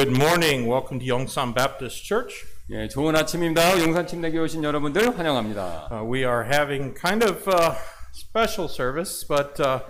Good morning. Welcome to Yongsan Baptist Church. 예, 좋은 아침입니다. 용산 침례교회 오신 여러분들 환영합니다. Uh, we are having kind of uh, special service, but uh,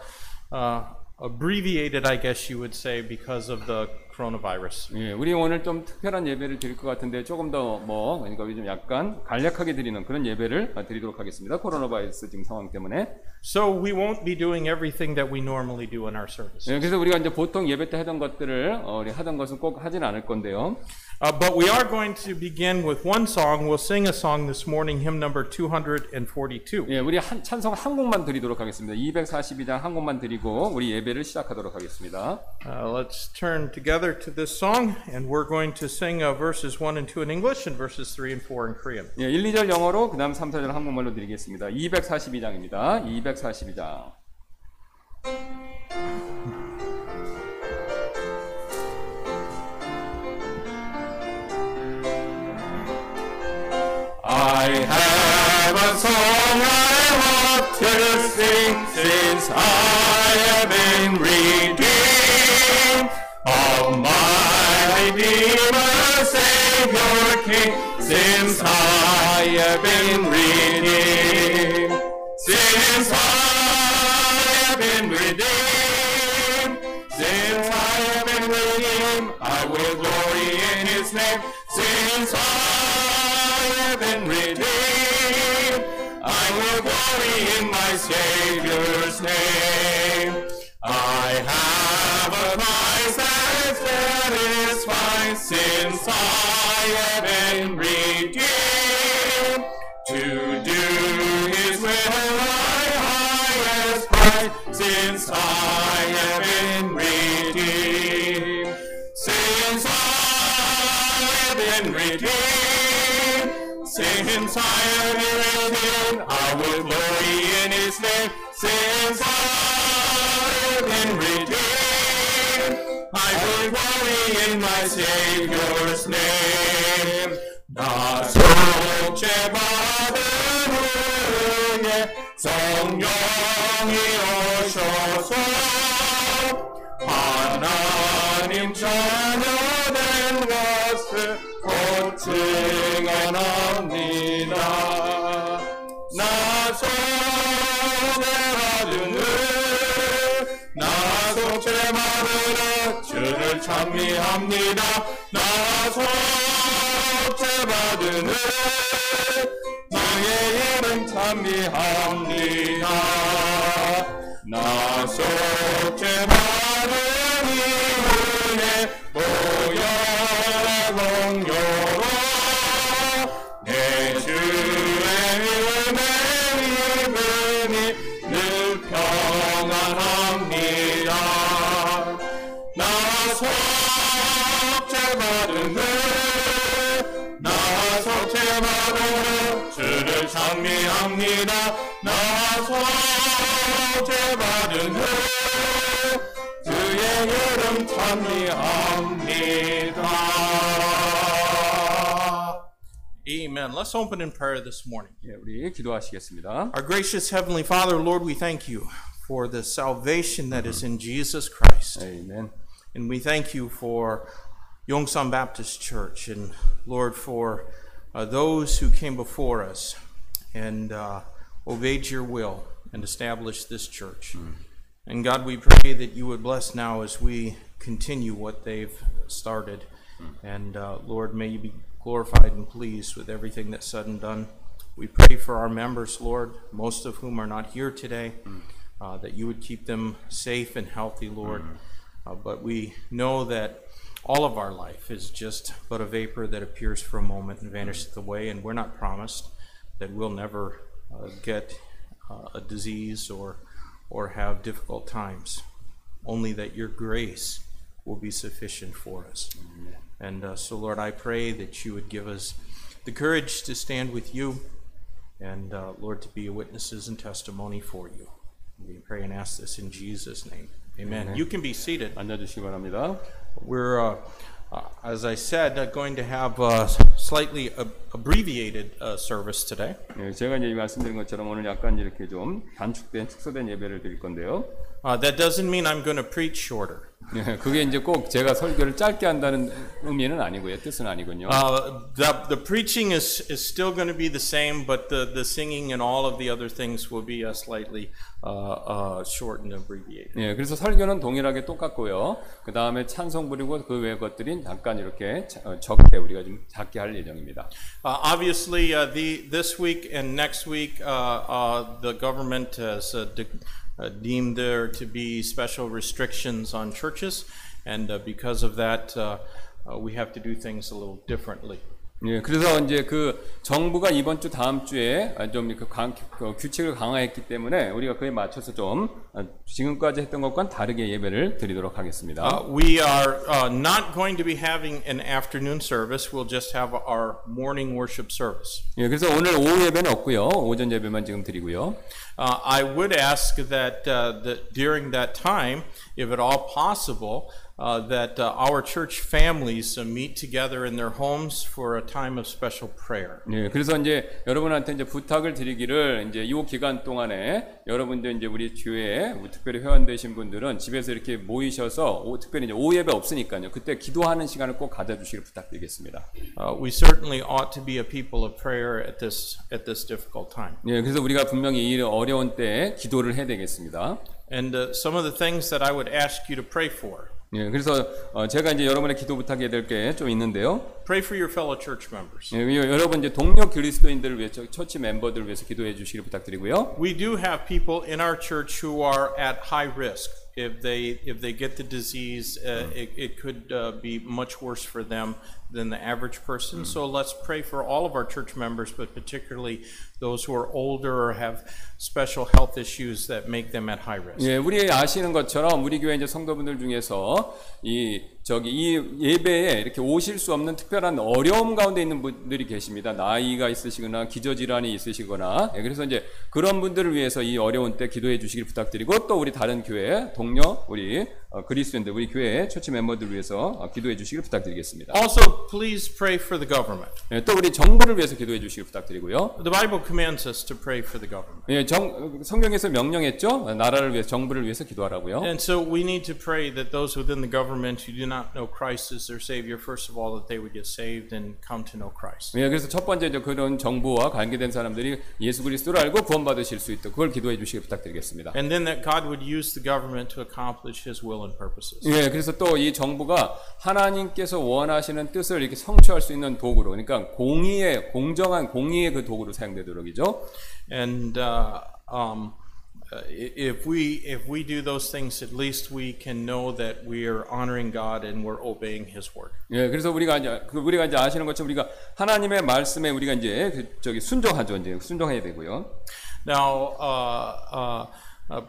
uh, abbreviated, I guess you would say, because of the coronavirus. 예, 우리 오늘 좀 특별한 예배를 드릴 것 같은데 조금 더 뭐 그러니까 우리 좀 약간 간략하게 드리는 그런 예배를 드리도록 하겠습니다. 코로나 바이러스 지금 상황 때문에. So we won't be doing everything that we normally do in our service. 예, 그래서 우리가 이제 보통 예배 때 하던 것들을 어, 우리 하던 것은 꼭 하진 않을 건데요. Uh, but we are going to begin with one song. We'll sing a song this morning, hymn number 242. 예, 우리 한, 찬송 한 곡만 드리도록 하겠습니다. 242장 한 곡만 드리고 우리 예배를 시작하도록 하겠습니다. Uh, let's turn together to this song, and we're going to sing uh, verses 1 and 2 in English and verses 3 and 4 in Korean. 예, 1, 2절 영어로 그다음 3, 4절 한국말로 드리겠습니다. 242장입니다. 242장. I have a song I want to sing since I have been redeemed. Of my Redeemer, Savior, King, since I have been redeemed. Since I have been redeemed, since I have been redeemed, I will glory in His name, since I been redeemed, I will glory in my Savior's name. I have a price that satisfies since I have been redeemed. Since I have been redeemed, I will glory in his name. Since I have been redeemed, I will glory in my Savior's name. 나 속죄받은 후에 성령 찬미합니다. 나 속죄받은 후 주의 이름 찬미합니다. 나 속죄받은 찬미합니다. 나 속죄받은 후, 주의 이름 찬미합니다. Amen. Let's open in prayer this morning. 예, 우리 기도하시겠습니다. Our gracious Heavenly Father, Lord, we thank you for the salvation that is in Jesus Christ. 아멘. And we thank you for Yongsan Baptist Church and, Lord, for uh, those who came before us and uh, obeyed your will and established this church. And God, we pray that you would bless now as we continue what they've started. And uh, Lord, may you be glorified and pleased with everything that's said and done. We pray for our members, Lord, most of whom are not here today, uh, that you would keep them safe and healthy, Lord. Uh, but we know that all of our life is just but a vapor that appears for a moment and vanishes away, and we're not promised that we'll never uh, get uh, a disease or, or have difficult times, only that your grace will be sufficient for us. Amen. And uh, so, Lord, I pray that you would give us the courage to stand with you and, Lord, to be witnesses and testimony for you. We pray and ask this in Jesus' name. Amen. Amen. You can be seated. We're uh, uh, as I said, uh, going to have a slightly ab- abbreviated uh, service today. 예, 제가 이제 말씀드린 것처럼 오늘 약간 이렇게 좀 단축된 축소된 예배를 드릴 건데요. Uh, that doesn't mean I'm going to preach shorter. 예, 그게 이제 꼭 제가 설교를 짧게 한다는 의미는 아니고요. 뜻은 아니군요. Uh, the, the preaching is, is still going to be the same, but the, the singing and all of the other things will be uh, slightly uh, uh, shortened and abbreviated. 예, 그래서 설교는 동일하게 똑같고요. 그 다음에 찬송 부리고 그 외의 것들이 약간 이렇게 자- 어, 적게 우리가 좀 작게 할 예정입니다. Uh, obviously, uh, the this week and next week, uh, uh, the government has uh, de- uh, deemed there to be special restrictions on churches, and uh, because of that, uh, uh, we have to do things a little differently. 예, 그래서 이제 그 정부가 이번 주 다음 주에 좀그 그 규칙을 강화했기 때문에 우리가 그에 맞춰서 좀 어, 지금까지 했던 것과는 다르게 예배를 드리도록 하겠습니다. Uh, we are uh, not going to be having an afternoon service. We'll just have our morning worship service. 예, 그래서 오늘 오후 예배는 없고요. 오전 예배만 지금 드리고요. Uh, I would ask that, uh, that during that time, if at all possible, uh, that uh, our church families uh, meet together in their homes for a time of special prayer. 예, 그래서 이제 여러분한테 이제 부탁을 드리기를 이제 이 기간 동안에 여러분들 이제 우리 교회에 특별히 회원 되신 분들은 집에서 이렇게 모이셔서 오, 특별히 이제 오후 예배 없으니까요. 그때 기도하는 시간을 꼭 가져주시길 부탁드리겠습니다. Uh, we certainly ought to be a people of prayer at this at this difficult time. 예, 그래서 우리가 분명히 이 어려운 때에 기도를 해야 되겠습니다. And uh, some of the things that I would ask you to pray for. 예, 그래서 어, 제가 이제 여러분의 기도 부탁해야 될 게 좀 있는데요. Pray for your fellow church members. 예, 여러분 이제 동료 그리스도인들을 위해서 처치 멤버들을 위해서 기도해 주시길 부탁드리고요. We do have people in our church who are at high risk. If they if they get the disease, uh, it, it could uh, be much worse for them than the average person. So let's pray for all of our church members, but particularly those who are older or have special health issues that make them at high risk. 예, 우리 아시는 것처럼 우리 교회 이제 성도분들 중에서 이 저기 이 예배에 이렇게 오실 수 없는 특별한 어려움 가운데 있는 분들이 계십니다. 나이가 있으시거나 기저질환이 있으시거나 예, 그래서 이제 그런 분들을 위해서 이 어려운 때 기도해 주시길 부탁드리고 또 우리 다른 교회 동료 우리 어, 그리스도인들 우리 교회 처치 멤버들 위해서 어, 기도해 주시길 부탁드리겠습니다. Also, please pray for the government. 예, 또 우리 정부를 위해서 기도해 주시길 부탁드리고요. The Bible commands us to pray for the government. 예, 정, 성경에서 명령했죠. 나라를 위해서 정부를 위해서 기도하라고요. And so we need to pray that those within the government who do not know Christ as their Savior, first of all, that they would get saved and come to know Christ. 예, 그래서 첫 번째 그런 정부와 관계된 사람들이 예수 그리스도를 알고 구원받으실 수 있도록 그걸 기도해 주시길 부탁드리겠습니다. And then that God would use the government to accomplish His will and purposes. 예, 그래서 또 이 정부가 하나님께서 원하시는 뜻을 이렇게 성취할 수 있는 도구로, 그러니까 공의의 공정한 공의의 그 도구로 사용되도록이죠. And uh, um, uh, if we if we do those things, at least we can know that we are honoring God and we're obeying His word. 예, 그래서 우리가 이제 그 우리가 이제 아시는 것처럼 우리가 하나님의 말씀에 우리가 이제 그 저기 순종하죠, 이제 순종해야 되고요. Now, uh, uh, uh,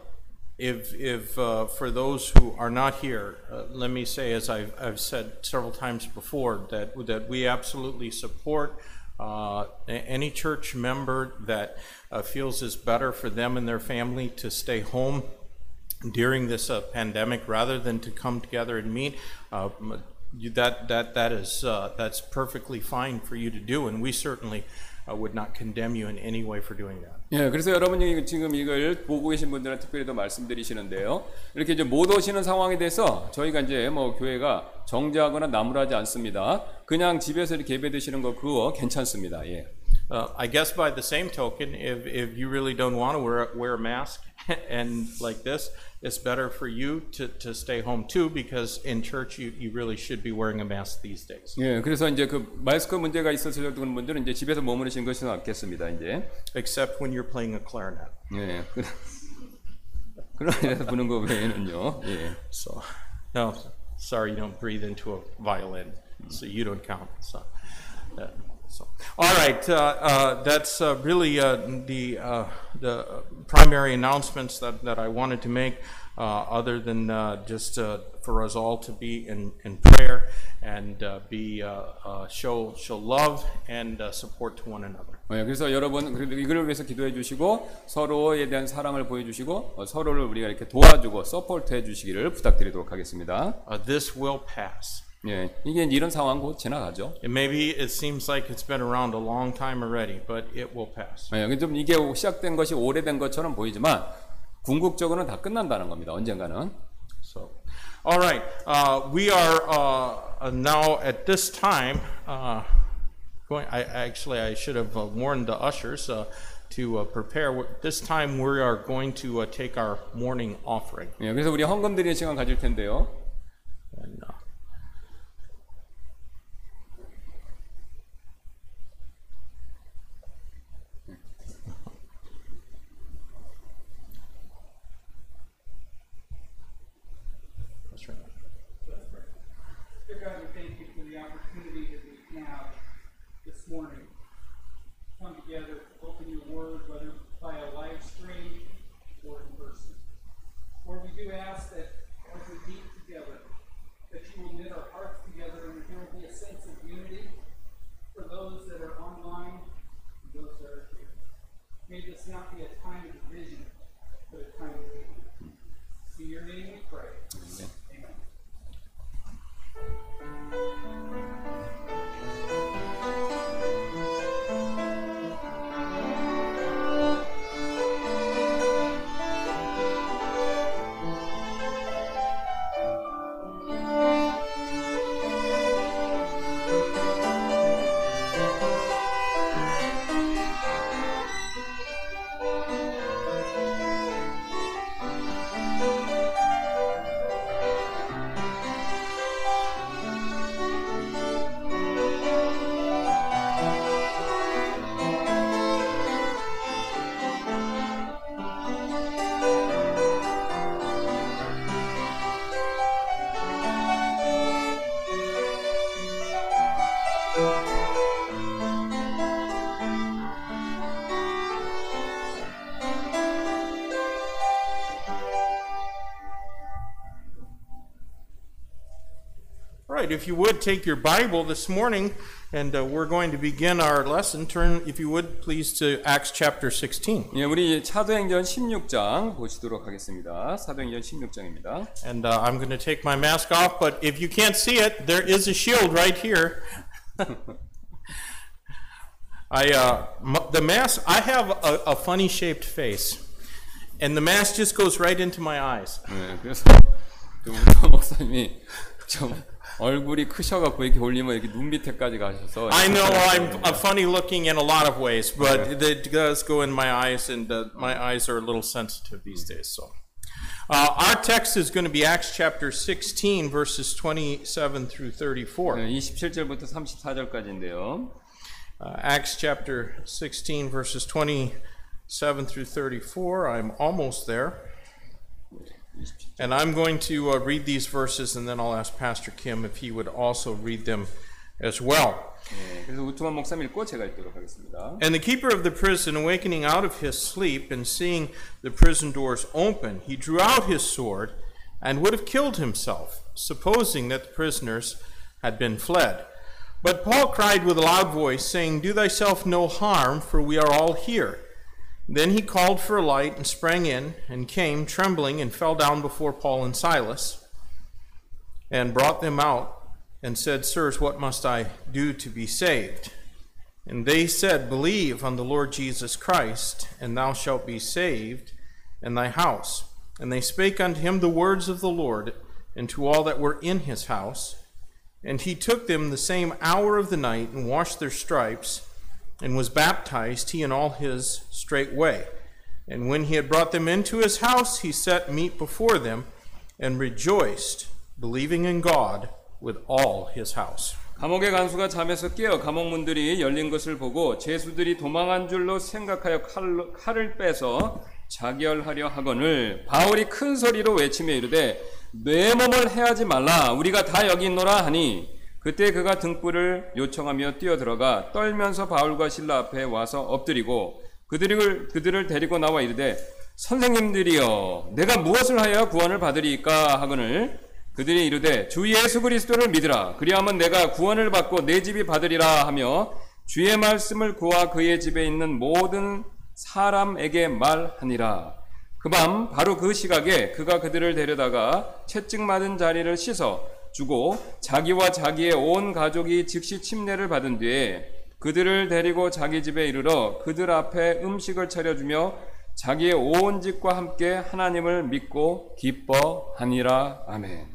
if, if uh, for those who are not here, uh, let me say, as I've, I've said several times before, that, that we absolutely support uh, any church member that uh, feels it's better for them and their family to stay home during this uh, pandemic rather than to come together and meet. Uh, that, that, that is, uh, that's perfectly fine for you to do, and we certainly would not condemn you in any way for doing that. 예, 그래서 여러분이 지금 이걸 보고 계신 분들은 특별히 더 말씀드리시는데요. 이렇게 이제 못 오시는 상황에 대해서 저희가 이제 뭐 교회가 정죄하거나 나무라지 않습니다. 그냥 집에서 이렇게 예배 드시는 거 그거 괜찮습니다. 예. Uh, I guess by the same token, if, if you really don't want to wear, wear a mask and like this, it's better for you to, to stay home too because in church you, you really should be wearing a mask these days. 예, 그래서 이제 그 마스크 문제가 있어서 그런 분들은 이제 집에서 머무르신 것이 낫겠습니다. 이제. Except when you're playing a clarinet. 예. 그- 그런 데서 부는 거 외에는요. 예. So, no, sorry you don't breathe into a violin, so you don't count. So, uh, so. all right, uh, uh, that's uh, really uh, the uh, the primary announcements that, that I wanted to make. Uh, other than uh, just uh, for us all to be in, in prayer and uh, be uh, uh, show show love and uh, support to one another. 예, 그래서 여러분 그래도 이걸 위해서 기도해 주시고 서로에 대한 사랑을 보여주시고 어, 서로를 우리가 이렇게 도와주고 서포트해 주시기를 부탁드리도록 하겠습니다. Uh, this will pass. 예, 이게 이런 상황 곧 지나가죠. And maybe it seems like it's been around a long time already, but it will pass. 예, 근데 좀 이게 시작된 것이 오래된 것처럼 보이지만 궁극적으로는 다 끝난다는 겁니다. 언젠가는. So, all right, uh, we are uh, uh, now at this time uh, going. I actually I should have uh, warned the ushers uh, to uh, prepare. This time we are going to uh, take our morning offering. 예, 그래서 우리 헌금 드리는 시간 가질 텐데요. And, uh, Right, if you would take your Bible this morning, and uh, we're going to begin our lesson. Turn, if you would, please to Acts chapter 16. 예, 우리 사도행전 16장 보시도록 하겠습니다. 사도행전 16장입니다. And uh, I'm going to take my mask off, but if you can't see it, there is a shield right here. I uh, m- the mask. I have a, a funny shaped face, and the mask just goes right into my eyes. 네, 그래서 좀 우리 목사님이 좀 얼굴이 크셔갖고 이렇게 올리면 이렇게 눈 밑에까지 가셔서 I know I'm, I'm funny looking in a lot of ways, but it does go in my eyes, and uh, my eyes are a little sensitive these days. So, uh, our text is going to be Acts chapter 16, verses 27 through 34. 네, 27절부터 34절까지인데요. Uh, Acts chapter 16, verses 27 through 34. I'm almost there. And I'm going to uh, read these verses, and then I'll ask Pastor Kim if he would also read them as well. 네, 그래서 우트만 목사님 읽고 제가 읽도록 하겠습니다. And the keeper of the prison, awakening out of his sleep and seeing the prison doors open, he drew out his sword and would have killed himself, supposing that the prisoners had been fled. But Paul cried with a loud voice, saying, Do thyself no harm, for we are all here. Then he called for a light and sprang in, and came trembling and fell down before Paul and Silas, and brought them out, and said, Sirs, what must I do to be saved? And they said, Believe on the Lord Jesus Christ, and thou shalt be saved, and thy house. And they spake unto him the words of the Lord, and to all that were in his house. And he took them the same hour of the night, and washed their stripes, and was baptized, he and all his straightway. And when he had brought them into his house, he set meat before them, and rejoiced, believing in God with all his house. 감옥의 간수가 잠에서 깨어 감옥문들이 열린 것을 보고 죄수들이 도망한 줄로 생각하여 칼로, 칼을 빼서 자결하려 하거늘 바울이 큰 소리로 외치며 이르되 내 몸을 해하지 말라 우리가 다 여기 있노라 하니 그때 그가 등불을 요청하며 뛰어들어가 떨면서 바울과 신라 앞에 와서 엎드리고 그들을 그들을 데리고 나와 이르되 선생님들이여 내가 무엇을 하여 구원을 받으리이까? 하거늘 그들이 이르되 주 예수 그리스도를 믿으라. 그리하면 내가 구원을 받고 내 집이 받으리라 하며 주의 말씀을 구하 그의 집에 있는 모든 사람에게 말하니라. 그 밤 바로 그 시각에 그가 그들을 데려다가 채찍 맞은 자리를 씻어 주고 자기와 자기의 온 가족이 즉시 침례를 받은 뒤에 그들을 데리고 자기 집에 이르러 그들 앞에 음식을 차려주며 자기의 온 집과 함께 하나님을 믿고 기뻐하니라 아멘.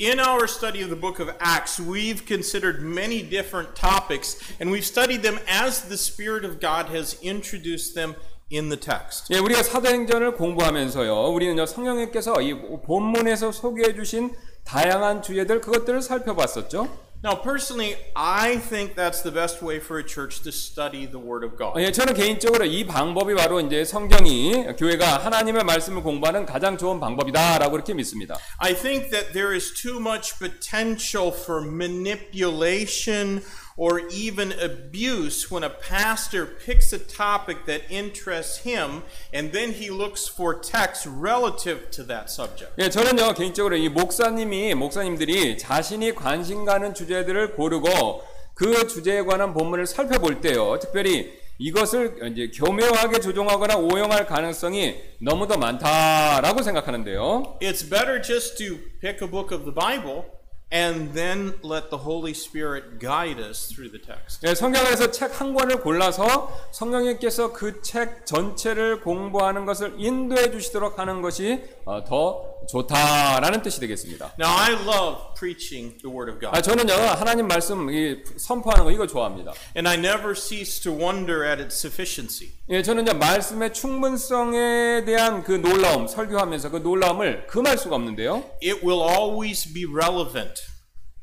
In our study of the book of Acts, we've considered many different topics, and we've studied them as the Spirit of God has introduced them in the text. 예, 우리가 사도행전을 공부하면서요, 우리는요 성령님께서 이 본문에서 소개해 주신 다양한 주제들 그것들을 살펴봤었죠. Now, personally, I think that's the best way for a church to study the Word of God. 예, 저는 개인적으로 이 방법이 바로 이제 성경이 교회가 하나님의 말씀을 공부하는 가장 좋은 방법이다라고 이렇게 믿습니다. I think that there is too much potential for manipulation or even abuse when a pastor picks a topic that interests him and then he looks for texts relative to that subject. 예, 저는요 개인적으로 이 목사님이 목사님들이 자신이 관심 가는 주제들을 고르고 그 주제에 관한 본문을 살펴볼 때요, 특별히 이것을 이제 교묘하게 조종하거나 오용할 가능성이 너무도 많다라고 생각하는데요. It's better just to pick a book of the Bible and then let the Holy Spirit guide us through the text. 예, 성경에서 책 한 권을 골라서 성령님께서 그 책 전체를 공부하는 것을 인도해 주시도록 하는 것이 어, 더 좋다라는 뜻이 되겠습니다. Now, I love preaching the Word of God. 아, 저는요 하나님 말씀 이, 선포하는 거 이거 좋아합니다. And I never cease to wonder at its sufficiency. 예, 저는 이제 말씀의 충분성에 대한 그 놀라움 설교하면서 그 놀라움을 금할 수가 없는데요. It will always be relevant.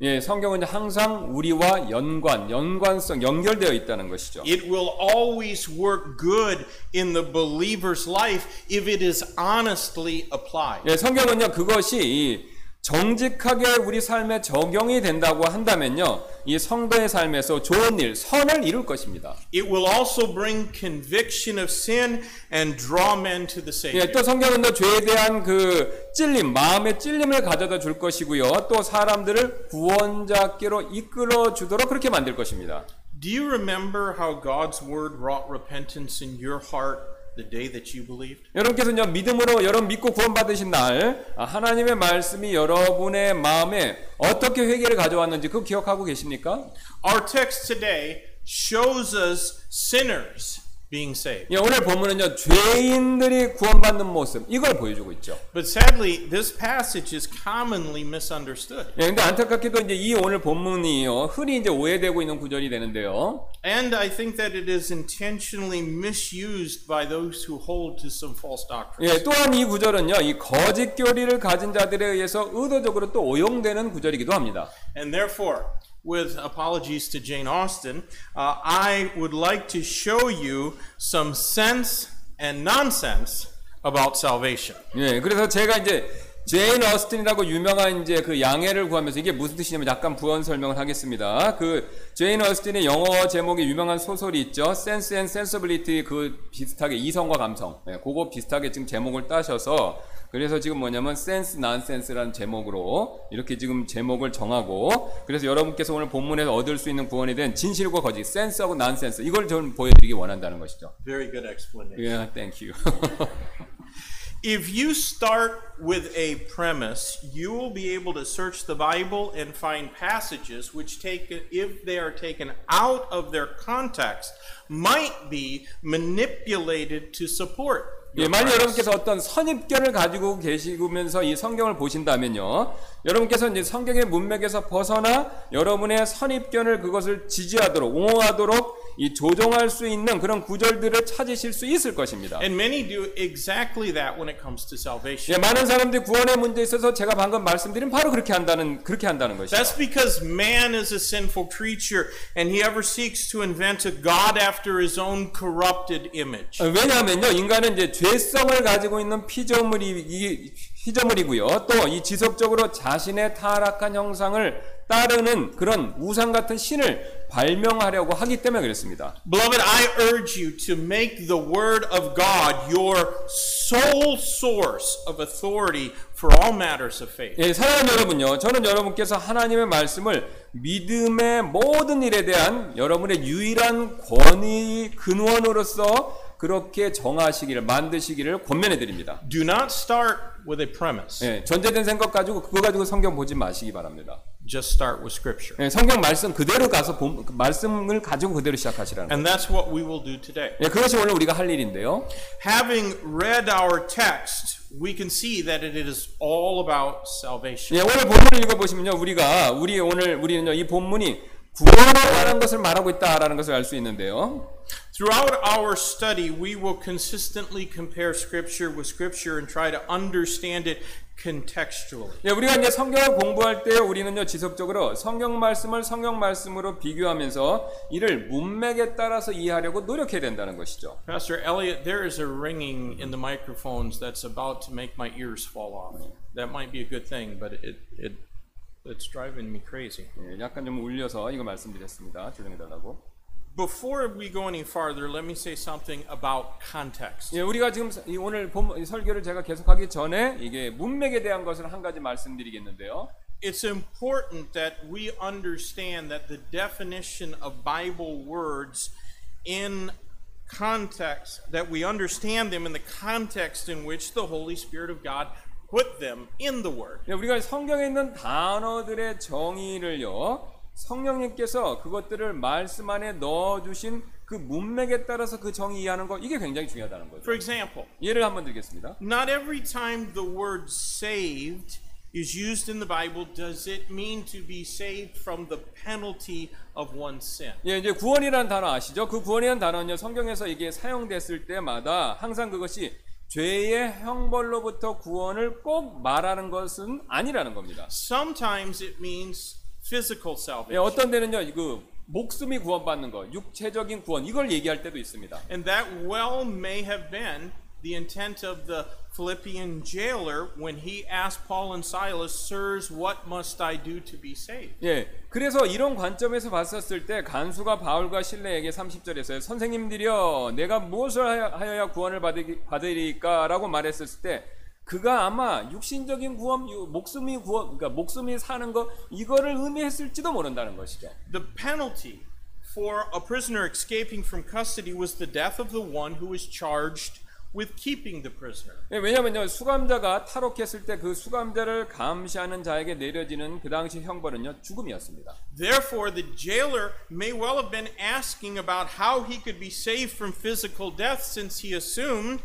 예, 성경은 항상 우리와 연관, 연관성 연결되어 있다는 것이죠. It will always work good in the believer's life if it is honestly applied. 예, 성경은요 그것이 이 정직하게 우리 삶에 적용이 된다고 한다면요. 이 성도의 삶에서 좋은 일, 선을 이룰 것입니다. It will also bring conviction of sin and draw men to the Savior. 예, 또 성경은 또 죄에 대한 그 찔림, 마음의 찔림을 가져다 줄 것이고요. 또 사람들을 구원자께로 이끌어 주도록 그렇게 만들 것입니다. Do you remember how God's word wrought repentance in your heart the day that you believed? 여러분께서는요 믿음으로 여러분 믿고 구원받으신 날 아, 하나님의 말씀이 여러분의 마음에 어떻게 회개를 가져왔는지 그거 기억하고 계십니까? Our text today shows us sinners being saved. 예, 오늘 본문은요 죄인들이 구원받는 모습 이걸 보여주고 있죠. But sadly, this passage is commonly misunderstood. 예, 근데 안타깝게도 이제 이 오늘 본문이요 흔히 이제 오해되고 있는 구절이 되는데요. And I think that it is intentionally misused by those who hold to some false doctrine. 예, 또한 이 구절은요 이 거짓 교리를 가진 자들에 의해서 의도적으로 또 오용되는 구절이기도 합니다. And therefore, with apologies to Jane Austen, uh, I would like to show you some sense and nonsense about salvation. 예, 그래서 제가 이제 제인 어스틴이라고 유명한 이제 그 양해를 구하면서 이게 무슨 뜻이냐면 약간 부언 설명을 하겠습니다. 그 제인 어스틴의 영어 제목이 유명한 소설이 있죠. Sense and Sensibility 그 비슷하게 이성과 감성. 예, 그거 비슷하게 지금 제목을 따셔서 그래서 지금 뭐냐면 Sense Nonsense라는 제목으로 이렇게 지금 제목을 정하고 그래서 여러분께서 오늘 본문에서 얻을 수 있는 구원에 대한 진실과 거짓, 센스하고 난센스 이걸 좀 보여드리기 원한다는 것이죠. Very good explanation. 예, thank you. If you start with a premise, you will be able to search the Bible and find passages which take if they are taken out of their context might be manipulated to support 예, 만약 여러분께서 어떤 선입견을 가지고 계시면서 이 성경을 보신다면요. 여러분께서 이제 성경의 문맥에서 벗어나 여러분의 선입견을 그것을 지지하도록 옹호하도록 이 조정할 수 있는 그런 구절들을 찾으실 수 있을 것입니다. And many do exactly that when it comes to salvation. 예, 많은 사람들이 구원의 문제에 있어서 제가 방금 말씀드린 바로 그렇게 한다는 그렇게 한다는 것이죠. That's because man is a sinful creature and he ever seeks to invent a God after his own corrupted image. 어, 왜냐하면요, 인간은 이제 죄성을 가지고 있는 피조물이 이- 피조물이고요. 또 이 지속적으로 자신의 타락한 형상을 따르는 그런 우상 같은 신을 발명하려고 하기 때문에 그렇습니다. Beloved, I urge you to make the Word of God your sole source of authority for all matters of faith. 예, 사랑하는 여러분요. 저는 여러분께서 하나님의 말씀을 믿음의 모든 일에 대한 여러분의 유일한 권위 근원으로서 그렇게 정하시기를 만드시기를 권면해 드립니다. Do not start with a premise, 예, 전제된 생각 가지고 그거 가지고 성경 보지 마시기 바랍니다. just start with Scripture. 예, 성경 말씀 그대로 가서 본- 그 말씀을 가지고 그대로 시작하시라는. And that's what we will do today. 예, 그것이 오늘 우리가 할 일인데요. Having read our text, we can see that it is all about salvation. 예, 오늘 본문을 읽어 보시면요, 우리가 우리 오늘 우리는요 이 본문이 구원에 관한 것을 말하고 있다라는 것을 알 수 있는데요. Throughout our study, we will consistently compare Scripture with Scripture and try to understand it contextually. 예, 우리가 이제 성경을 공부할 때 우리는요 지속적으로 성경 말씀을 성경 말씀으로 비교하면서 이를 문맥에 따라서 이해하려고 노력해야 된다는 것이죠. Pastor Elliot, there is a ringing in the microphones that's about to make my ears fall off. That might be a good thing, but it it it's driving me crazy. 예, 약간 좀 울려서 이거 말씀드렸습니다. 조정해달라고. Before we go any farther, let me say something about context. 예, 우리가 지금 이 오늘 본, 이 설교를 제가 계속하기 전에 이게 문맥에 대한 것을 한 가지 말씀드리겠는데요. It's important that we understand that the definition of Bible words in context, that we understand them in the context in which the Holy Spirit of God put them in the Word. 예, 우리가 성경에 있는 단어들의 정의를요, 성령님께서 그것들을 말씀 안에 넣어 주신 그 문맥에 따라서 그 정의 이해하는 거 이게 굉장히 중요하다는 거죠. For example, 예를 한번 드리겠습니다. not every time the word saved is used in the Bible does it mean to be saved from the penalty of one's sin. 예, 이제 구원이라는 단어 아시죠? 그 구원이라는 단어는요, 성경에서 이게 사용됐을 때마다 항상 그것이 죄의 형벌로부터 구원을 꼭 말하는 것은 아니라는 겁니다. Sometimes it means physical 예, salvation. 어떤 데는요, 그 목숨이 구원받는 거, 육체적인 구원 이걸 얘기할 때도 있습니다. And that well may have been the intent of the Philippian jailer when he asked Paul and Silas, Sirs, what must I do to be saved? 예, 그래서 이런 관점에서 봤었을 때 간수가 바울과 실레에게 30절에서 선생님들이여 내가 무엇을 하여- 하여야 구원을 받으, 받으리까라고 말했었을 때 그가 아마 육신적인 구원, 유- 목숨이 구원, 그러니까 목숨이 사는 거 이거를 의미했을지도 모른다는 것이죠. The penalty for a prisoner escaping from custody was the death of the one who was charged with keeping the prisoner. 예, 왜냐면요 수감자가 탈옥했을 때 그 수감자를 감시하는 자에게 내려지는 그 당시 형벌은요 죽음이었습니다. Therefore, the jailer may well have been asking about how he could be saved from physical death since he assumed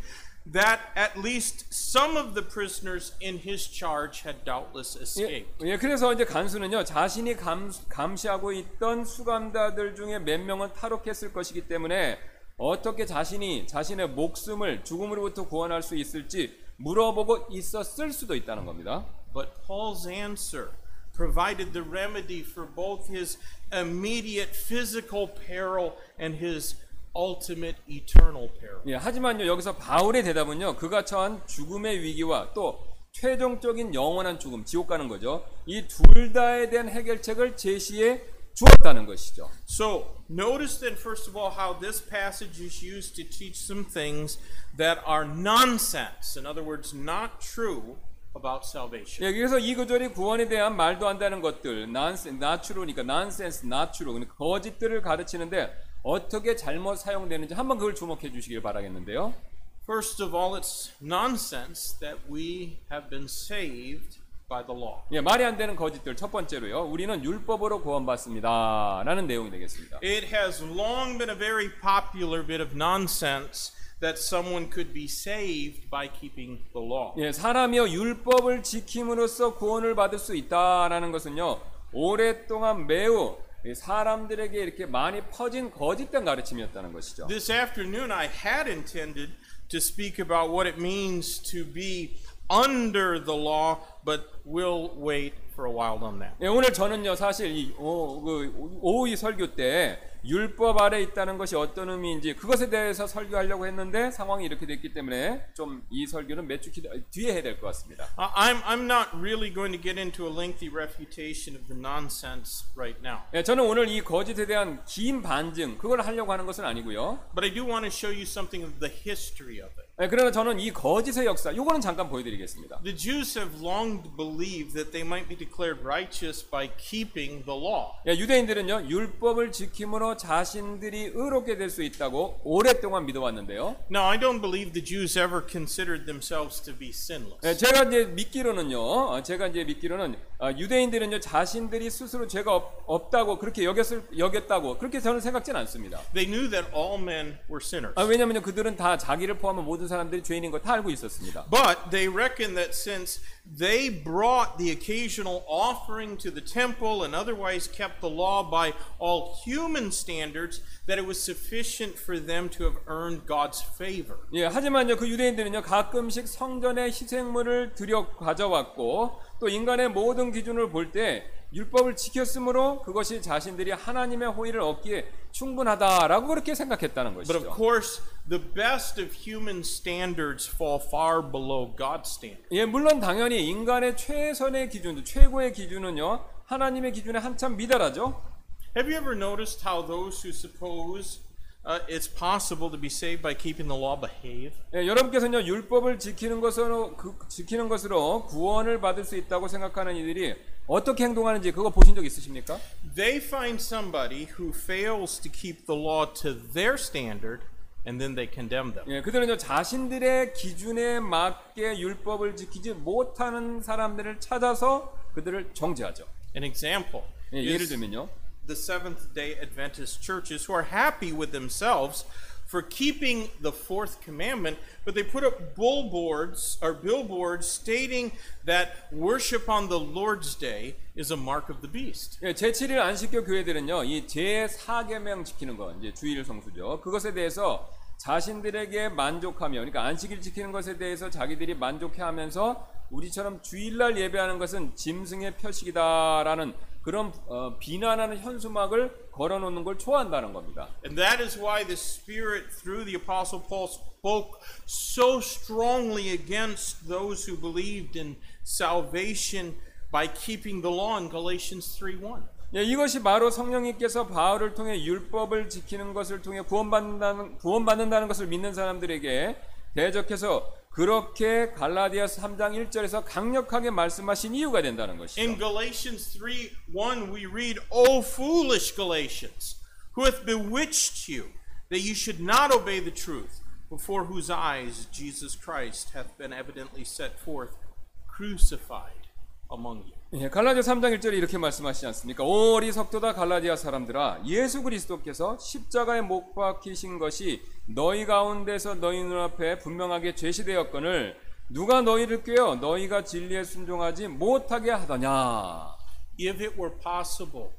that at least some of the prisoners in his charge had doubtless 예, escaped. 예, 그래서 이제 간수는요 자신이 감, 감시하고 있던 수감자들 중에 몇 명은 탈옥했을 것이기 때문에 어떻게 자신이 자신의 목숨을 죽음으로부터 구원할 수 있을지 물어보고 있었을 수도 있다는 겁니다. But Paul's answer provided the remedy for both his immediate physical peril and his ultimate eternal peril. 예, 하지만요 여기서 바울의 대답은요 그가 처한 죽음의 위기와 또 최종적인 영원한 죽음 지옥 가는 거죠. 이 둘 다에 대한 해결책을 제시해 주었다는 것이죠. So, notice then, first of all, how this passage is used to teach some things that are nonsense. In other words, not true about salvation. 예, 그래서 이 구절이 구원에 대한 말도 안 되는 것들, nonsense, not true니까 nonsense, not true, 그러니까 거짓들을 가르치는데 어떻게 잘못 사용되는지 한번 그걸 주목해 주시길 바라겠는데요. First of all, it's nonsense that we have been saved by the law. 예, 말이 안 되는 거짓들 첫 번째로요. 우리는 율법으로 구원받습니다라는 내용이 되겠습니다. It has long been a very popular bit of nonsense that someone could be saved by keeping the law. 예, 사람이요 율법을 지킴으로써 구원을 받을 수 있다라는 것은요 오랫동안 매우 이 사람들에게 이렇게 많이 퍼진 거짓된 가르침이었다는 것이죠. This afternoon, I had intended to speak about what it means to be under the law, but we'll wait for a while on that. 예, 오늘 저는요 사실 이 오, 그, 오후 이 설교 때 율법 아래 있다는 것이 어떤 의미인지 그것에 대해서 설교하려고 했는데 상황이 이렇게 됐기 때문에 좀 이 설교는 몇 주 뒤에 해야 될 것 같습니다. Uh, I'm, I'm not really going to get into a lengthy refutation of the nonsense right now, 예, 저는 오늘 이 거짓에 대한 긴 반증 그걸 하려고 하는 것은 아니고요. but I do want to show you something of the history of it. 예, 그러나 저는 이 거짓의 역사 이거는 잠깐 보여드리겠습니다. The Jews have long believed that they might be declared righteous by keeping the law. 예, 유대인들은요 율법을 지킴으로 자신들이 의롭게 될 수 있다고 오랫동안 믿어왔는데요. Now, I don't believe the Jews ever considered themselves to be sinless. 예, 제가 이제 믿기로는요, 어, 제가 이제 믿기로는 어, 유대인들은요 자신들이 스스로 죄가 없, 없다고 그렇게 여겼을 여겼다고 그렇게 저는 생각지는 않습니다. They knew that all men were sinners. 아, 왜냐면요 그들은 다 자기를 포함한 모든 사람들이 죄인인 걸 다 알고 있었습니다. But they reckoned that since they brought the occasional offering to the temple and otherwise kept the law by all human standards, that it was sufficient for them to have earned God's favor. 예, 하지만요 그 유대인들은요 가끔씩 성전에 희생물을 들여 가져왔고 또 인간의 모든 기준을 볼 때 율법을 지켰으므로 그것이 자신들이 하나님의 호의를 얻기에 충분하다라고 그렇게 생각했다는 But of 것이죠. course, the best of human standards fall far below God's standard. 예, 물론 당연히 인간의 최선의 기준, 최고의 기준은요 하나님의 기준에 한참 미달하죠. Have you ever noticed how those who suppose uh, it's possible to be saved by keeping the law behave? 예, 여러분께서는요 율법을 지키는 것으로 그, 지키는 것으로 구원을 받을 수 있다고 생각하는 이들이 어떻게 행동하는지 그거 보신 적 있으십니까? They find somebody who fails to keep the law to their standard and then they condemn them. 예, 그들은요 자신들의 기준에 맞게 율법을 지키지 못하는 사람들을 찾아서 그들을 정죄하죠. An example 예, 예를 들면요. The Seventh day Adventist churches who are happy with themselves for keeping the fourth commandment, but they put up billboards or billboards stating that worship on the Lord's day is a mark of the beast. 예, 제7일 안식교 교회들은요, 이 제4계명 지키는 거, 이제 주일 성수죠. 그것에 대해서 자신들에게 만족하며, 그러니까 안식일 지키는 것에 대해서 자기들이 만족해 하면서 우리처럼 주일날 예배하는 것은 짐승의 표식이다라는 그런 어, 비난하는 현수막을 걸어놓는 걸 좋아한다는 겁니다. And that is why the Spirit, through the Apostle Paul, spoke so strongly against those who believed in salvation by keeping the law in Galatians 3 1. 예, 이것이 바로 성령님께서 바울을 통해 율법을 지키는 것을 통해 구원받는다는 구원받는다는 것을 믿는 사람들에게 대적해서 그렇게 갈라디아 3장 1절에서 강력하게 말씀하신 이유가 된다는 것이죠. In Galatians 3 1, we read, O foolish Galatians, who hath bewitched you, that you should not obey the truth, before whose eyes Jesus Christ hath been evidently set forth, crucified among you. 예, 갈라디아 3장 1절에 이렇게 말씀하시지 않습니까? 오 어리석도다 갈라디아 사람들아 예수 그리스도께서 십자가에 못 박히신 것이 너희 가운데서 너희 눈앞에 분명하게 제시되었거늘 누가 너희를 꾀어 너희가 진리에 순종하지 못하게 하더냐 If it were possible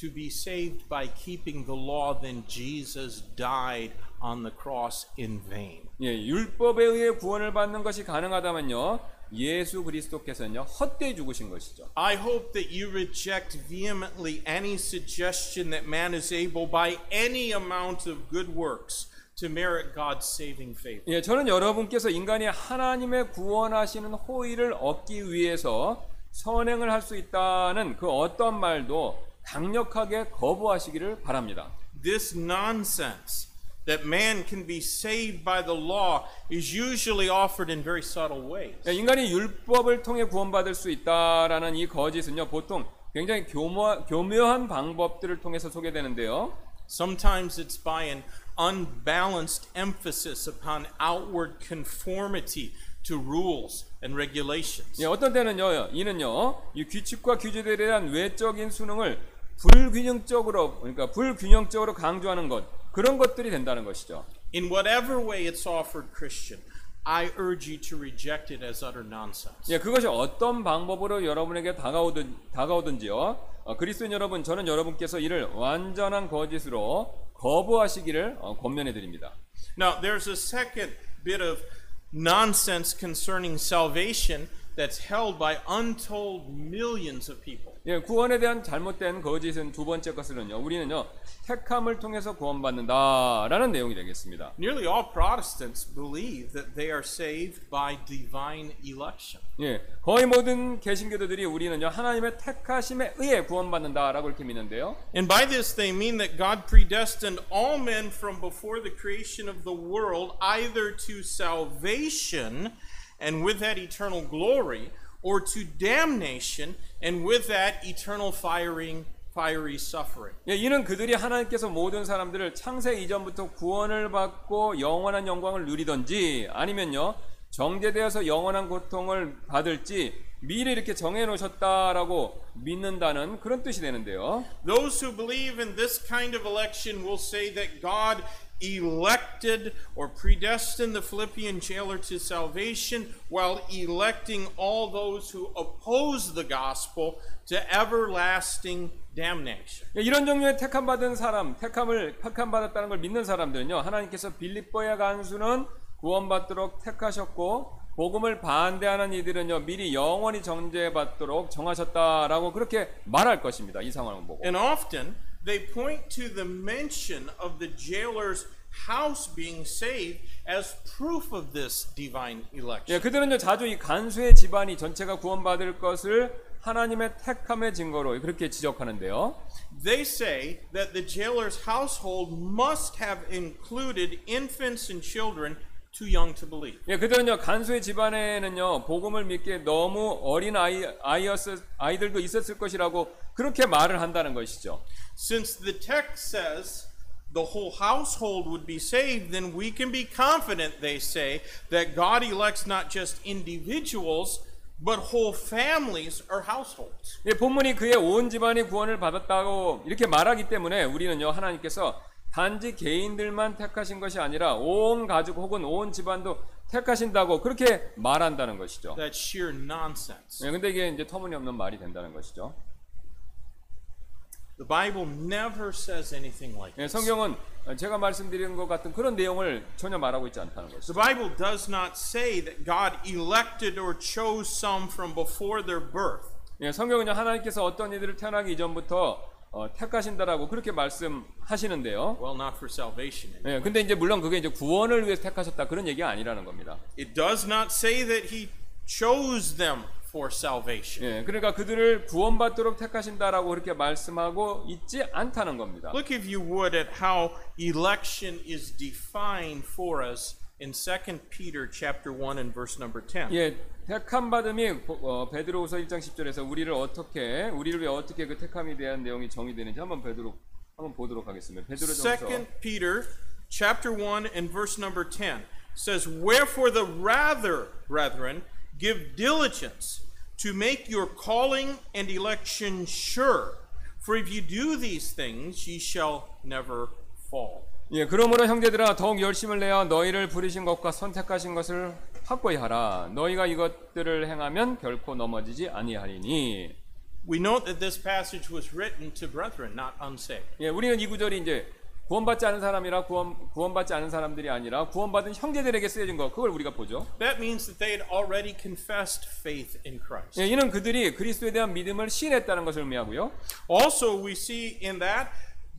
to be saved by keeping the law, then Jesus died on the cross in vain. 예, 율법에 의해 구원을 받는 것이 가능하다면요 예수 그리스도께서는요 헛되이 죽으신 것이죠 I hope that you reject vehemently any suggestion that man is able by any amount of good works to merit God's saving favor. 예, 저는 여러분께서 인간이 하나님의 구원하시는 호의를 얻기 위해서 선행을 할 수 있다는 그 어떤 말도 강력하게 거부하시기를 바랍니다. This nonsense that man can be saved by the law is usually offered in very subtle ways. 예, 인간이 율법을 통해 구원받을 수 있다라는 이 거짓은요, 보통 굉장히 교모, 교묘한 방법들을 통해서 소개되는데요. Sometimes it's by an unbalanced emphasis upon outward conformity to rules and regulations. 예, 어떤 때는요, 이는요, 이 규칙과 규제들에 대한 외적인 수능을 불균형적으로, 그러니까 불균형적으로 강조하는 것, 그런 것들이 된다는 것이죠. In whatever way it's offered, Christian, I urge you to reject it as utter nonsense. 예, 그것이 어떤 방법으로 여러분에게 다가오든, 다가오든지요. 어, 그리스도인 여러분, 저는 여러분께서 이를 완전한 거짓으로 거부하시기를 어, 권면해 드립니다. Now, there's a second bit of nonsense concerning salvation that's held by untold millions of people. 예, 구원에 대한 잘못된 거짓은 두 번째 것은요. 우리는요. 택함을 통해서 구원받는다라는 내용이 되겠습니다. Nearly all Protestants believe that they are saved by divine election. 예, 거의 모든 개신교도들이 우리는요. 하나님의 택하심에 의해 구원받는다라고 이렇게 믿는데요. And by this they mean that God predestined all men from before the creation of the world either to salvation and with that eternal glory or to damnation and with that eternal firing fiery suffering. 예, 이는 그들이 하나님께서 모든 사람들을 창세 이전부터 구원을 받고 영원한 영광을 누리던지 아니면요 정죄되어서 영원한 고통을 받을지 미리 이렇게 정해 놓으셨다라고 믿는다는 그런 뜻이 되는데요. Those who believe in this kind of election will say that God elected or predestined the Philippian jailer to salvation while electing all those who oppose the gospel to everlasting damnation. 예, 이런 종류의 택함 받은 사람, 택함을 택함 받았다는 걸 믿는 사람들은요. 하나님께서 빌립보의 간수는 구원받도록 택하셨고 복음을 반대하는 이들은요. 미리 영원히 정죄받도록 정하셨다라고 그렇게 말할 것입니다. 이 상황을 보고. And often they point to the mention of the jailer's house being saved as proof of this divine election. 예, 그들은요 자주 이 간수의 집안이 전체가 구원받을 것을 하나님의 택함의 증거로 그렇게 지적하는데요. They say that the jailer's household must have included infants and children too young to believe. 예, 그들은요 간수의 집안에는요 복음을 믿기에 너무 어린 아이 아이였을 아이들도 있었을 것이라고 그렇게 말을 한다는 것이죠. Since the text says the whole household would be saved, then we can be confident, they say, that God elects not just individuals, but whole families or households. 예, 본문이 그의 온 집안이 구원을 받았다고 이렇게 말하기 때문에 우리는요 하나님께서 단지 개인들만 택하신 것이 아니라 온 가족 혹은 온 집안도 택하신다고 그렇게 말한다는 것이죠. That's sheer nonsense. 예, 근데 이게 이제 터무니없는 말이 된다는 것이죠. The Bible never says anything like 예, this. 성경은 제가 말씀드린 것 같은 그런 내용을 전혀 말하고 있지 않다는 것이죠. The Bible does not say that God elected or chose some from before their birth. 예, 성경은요 하나님께서 어떤 이들을 태어나기 이전부터 어, 택하신다라고 그렇게 말씀하시는데요. Well, not for salvation. 예, 근데 이제 물론 그게 이제 구원을 위해서 택하셨다 그런 얘기가 아니라는 겁니다. It does not say that he chose them for salvation. 예, 그러니까 그들을 구원받도록 택하신다라고 그렇게 말씀하고 있지 않다는 겁니다. Look, if you would, at how election is defined for us in 2 Peter chapter 1 and verse number 10. 예, 택함 받음이 어, 베드로후서 1장 10절에서 우리를 어떻게 우리를 위해 어떻게 그 택함에 대한 내용이 정의되는지 한번 베드로 한번 보도록 하겠습니다. 베드로전서 2 Peter chapter 1 and verse number 10 says, Wherefore the rather, brethren, give diligence to make your calling and election sure. For if you do these things, ye shall never fall. 예, 그러므로 형제들아 더욱 열심을 내어 너희를 부르신 것과 선택하신 것을 확고히 하라. 너희가 이것들을 행하면 결코 넘어지지 아니하리니. We note that this passage was written to brethren, not unsaved. 예, 우리는 이 구절이 이제 구원받지 않은 사람이라 구원 구원받지 않은 사람들이 아니라 구원받은 형제들에게 쓰여진 거 그걸 우리가 보죠. That means that they had already confessed faith in Christ. 예, 이는 그들이 그리스도에 대한 믿음을 시인했다는 것을 의미하고요. Also, we see in that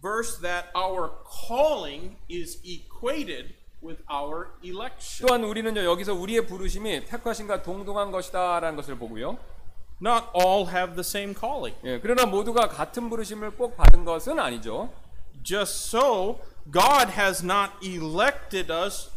verse that our calling is equated with our election. 또한 우리는요 여기서 우리의 부르심이 택하신과 동등한 것이다라는 것을 보고요. Not all have the same calling. 예, 그러나 모두가 같은 부르심을 꼭 받은 것은 아니죠. Just so, God has not elected us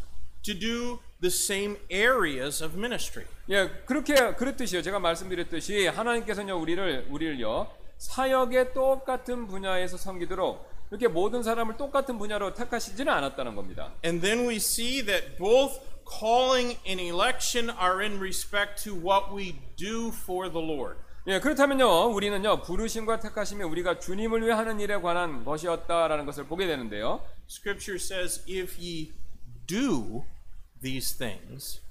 to do the same areas of ministry. 예, 그렇게 그렇듯이요. 제가 말씀드렸듯이 하나님께서는요 우리를 우리를요 사역의 똑같은 분야에서 섬기도록 이렇게 모든 사람을 똑같은 분야로 택하시지는 않았다는 겁니다. And then we see that both calling and election are in respect to what we do for the Lord. 예, 그렇다면요 우리는요 부르심과 택하심이 우리가 주님을 위해 하는 일에 관한 것이었다라는 것을 보게 되는데요. Scripture says, If ye do these things,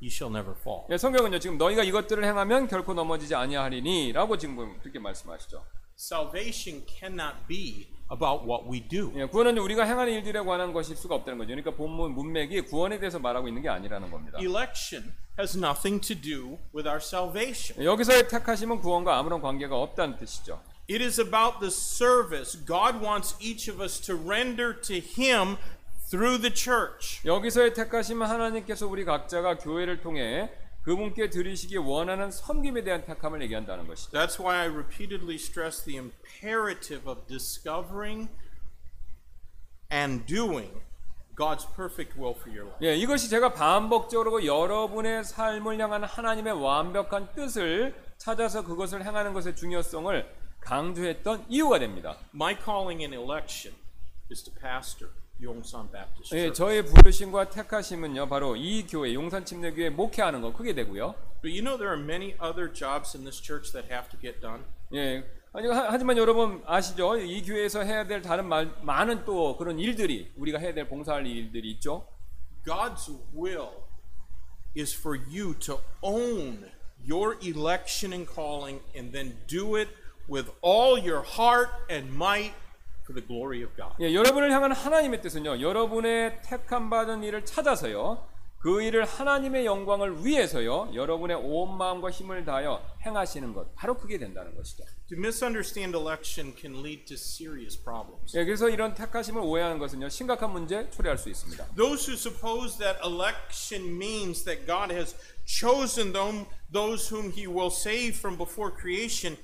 ye shall never fall. 예, 성경은요 지금 너희가 이것들을 행하면 결코 넘어지지 아니하리니라고 지금 그렇게 말씀하시죠. Salvation cannot be about what we do. 예, 구원은 우리가 행하는 일들에 관한 것일 수가 없다는 거죠. 그러니까 본문 문맥이 구원에 대해서 말하고 있는 게 아니라는 겁니다. Election has nothing to do with our salvation. 예, 여기서의 택하심은 구원과 아무런 관계가 없다는 뜻이죠. It is about the service God wants each of us to render to Him through the church. 여기서의 택하심은 하나님께서 우리 각자가 교회를 통해 그분께 드리시기 원하는 섬김에 대한 택함을 얘기한다는 것이죠. That's why I repeatedly stress the imperative of discovering and doing God's perfect will for your life. 예, 이것이 제가 반복적으로 여러분의 삶을 향한 하나님의 완벽한 뜻을 찾아서 그것을 행하는 것의 중요성을 강조했던 이유가 됩니다. My calling in election is to pastor Yongsan Baptist 예. 저의 부르심과 택하심은요, 바로 이 교회 용산 침례교회 목회하는 거 크게 되고요. But you know there are many other jobs in this church that have to get done. 예, 아니 하- 하지만 여러분 아시죠? 이 교회에서 해야 될 다른 말, 많은 또 그런 일들이 우리가 해야 될 봉사할 일들이 있죠. God's will is for you to own your election and calling and then do it with all your heart and might for the glory of God. 예, 여러분을 향한 하나님의 뜻은요, 여러분의 택함 받은 일을 찾아서요, 그 일을 하나님의 영광을 위해서요, 여러분의 온 마음과 힘을 다하여 행하시는 것, 바로 그게 된다는 것이죠. To misunderstand election can lead to serious problems. 예, 그래서 이런 택하심을 오해하는 것은요, 심각한 문제 초래할 수 있습니다. Those who suppose that election means that God has chosen them, those whom he will save from before creation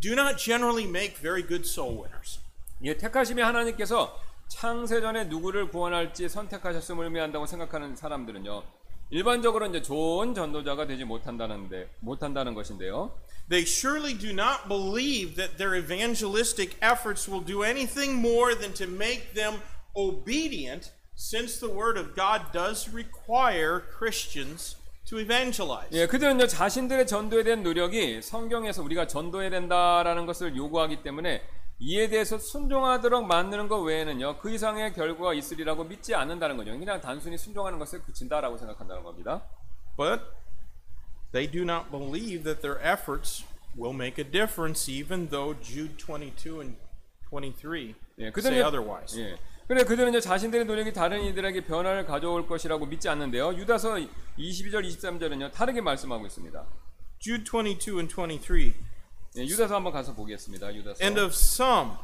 do not generally make very good soul winners. 예, 택하심이 하나님께서 창세전에 누구를 구원할지 선택하셨음을 의미한다고 생각하는 사람들은요, 일반적으로 이제 좋은 전도자가 되지 못한다는데 못한다는 것인데요. They surely do not believe that their evangelistic efforts will do anything more than to make them obedient, since the Word of God does require Christians to evangelize. 예, 그들은요 자신들의 전도에 대한 노력이 성경에서 우리가 전도해야 된다라는 것을 요구하기 때문에 이에 대해서 순종하도록 만드는 것 외에는요 그 이상의 결과가 있으리라고 믿지 않는다는 거죠. 그냥 단순히 순종하는 것에 그친다라고 생각한다는 겁니다. But they do not believe that their efforts will make a difference, even though Jude 22 and 23 예, say 그들은 otherwise. 예. 그래 그들은 이제 자신들의 노력이 다른 이들에게 변화를 가져올 것이라고 믿지 않는데요. 유다서 22절 23절은요 다르게 말씀하고 있습니다. Jude 22 and 23. 예, 유다서 한번 가서 보겠습니다. 유다서. And of some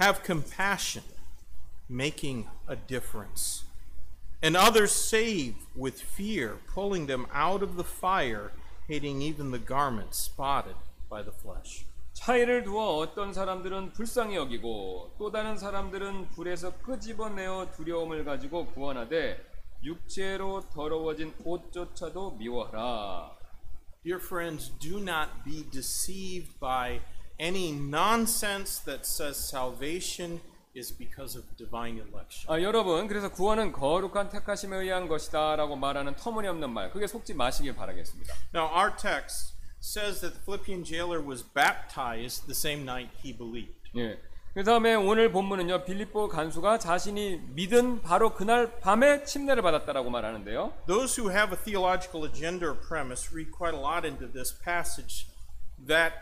have compassion, making a difference. And others save with fear, pulling them out of the fire, hating even the garments spotted by the flesh. 차이를 두어 어떤 사람들은 불쌍히 여기고 또 다른 사람들은 불에서 끄집어내어 두려움을 가지고 구원하되 육체로 더러워진 옷조차도 미워하라. Dear friends, do not be deceived by any nonsense that says salvation is because of divine election. 아, 여러분, 그래서 구원은 거룩한 택하심에 의한 것이다라고 말하는 터무니없는 말, 그게 속지 마시길 바라겠습니다. Now, our text says that the Philippian jailer was baptized the same night he believed. 예. 그 다음에 오늘 본문은요, 빌립보 간수가 자신이 믿은 바로 그날 밤에 침례를 받았다라고 말하는데요. Those who have a theological agenda or premise read quite a lot into this passage that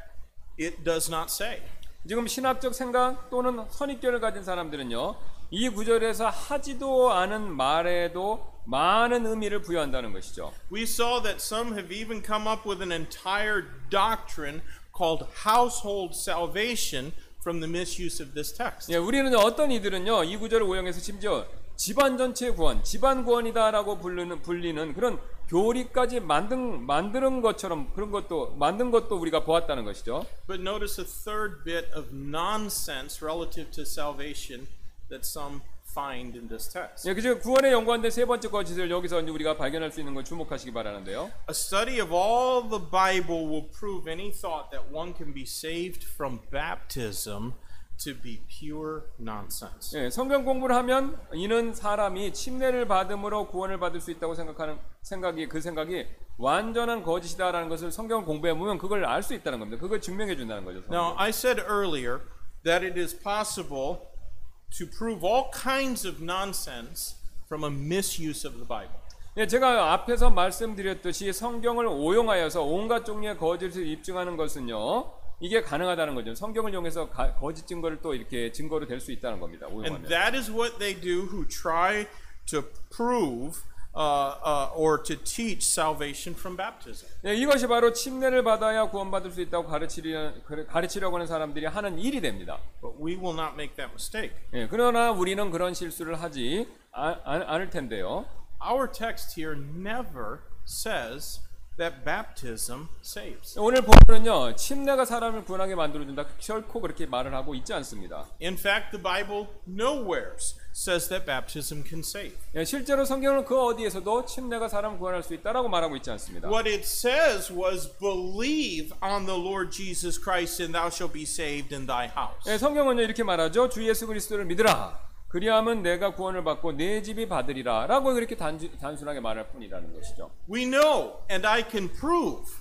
it does not say. 지금 신학적 생각 또는 선입견을 가진 사람들은요, 이 구절에서 하지도 않은 말에도 많은 의미를 부여한다는 것이죠. We saw that some have even come up with an entire doctrine called household salvation from the misuse of this text. 예, 우리는 어떤 이들은요, 이 구절을 오용해서 심지어 집안 전체 구원, 집안 구원이다라고 부르는 불리는 그런 교리까지 만든 만드는 것처럼 그런 것도 만든 것도 우리가 보았다는 것이죠. But notice a third bit of nonsense relative to salvation that some find in this text. 예, 그죠 구원에 연관된 세 번째 거짓을 여기서 이제 우리가 발견할 수 있는 걸 주목하시기 바라는데요. A study of all the Bible will prove any thought that one can be saved from baptism to be pure nonsense. 예, 성경 공부를 하면 이는 사람이 침례를 받음으로 구원을 받을 수 있다고 생각하는 생각이 그 생각이 완전한 거짓이다라는 것을 성경 공부해 보면 그걸 알 수 있다는 겁니다. 그걸 증명해 준다는 거죠. Now, 성경. I said earlier that it is possible to prove all kinds of nonsense from a misuse of the Bible. 예, 제가 앞에서 말씀드렸듯이 성경을 오용하여서 온갖 종류의 거짓을 입증하는 것은요. 이게 가능하다는 거죠. 성경을 이용해서 가- 거짓 증거를 또 이렇게 증거로 될 수 있다는 겁니다. And 오용하면. that is what they do who try to prove uh, uh, or to teach salvation from baptism. 예, 이것이 바로 침례를 받아야 구원받을 수 있다고 가르치려, 가르치려고 하는 사람들이 하는 일이 됩니다. But we will not make that mistake. 예, 그러나 우리는 그런 실수를 하지 아- 아- 않을 텐데요. Our text here never says that baptism saves. 오늘 본문은요, 침례가 사람을 구원하게 만들어준다. 결코 그렇게 말을 하고 있지 않습니다. In fact, the Bible nowhere says that baptism can save. 예, 실제로 성경은 그 어디에서도 침례가 사람을 구원할 수 있다라고 말하고 있지 않습니다. What it says was believe on the Lord Jesus Christ and thou shalt be saved in thy house. 예, 성경은요 이렇게 말하죠. 주 예수 그리스도를 믿으라. 그리하면 내가 구원을 받고 내 집이 받으리라. 라고 그렇게 단주, 단순하게 말할 뿐이라는 것이죠. We know and I can prove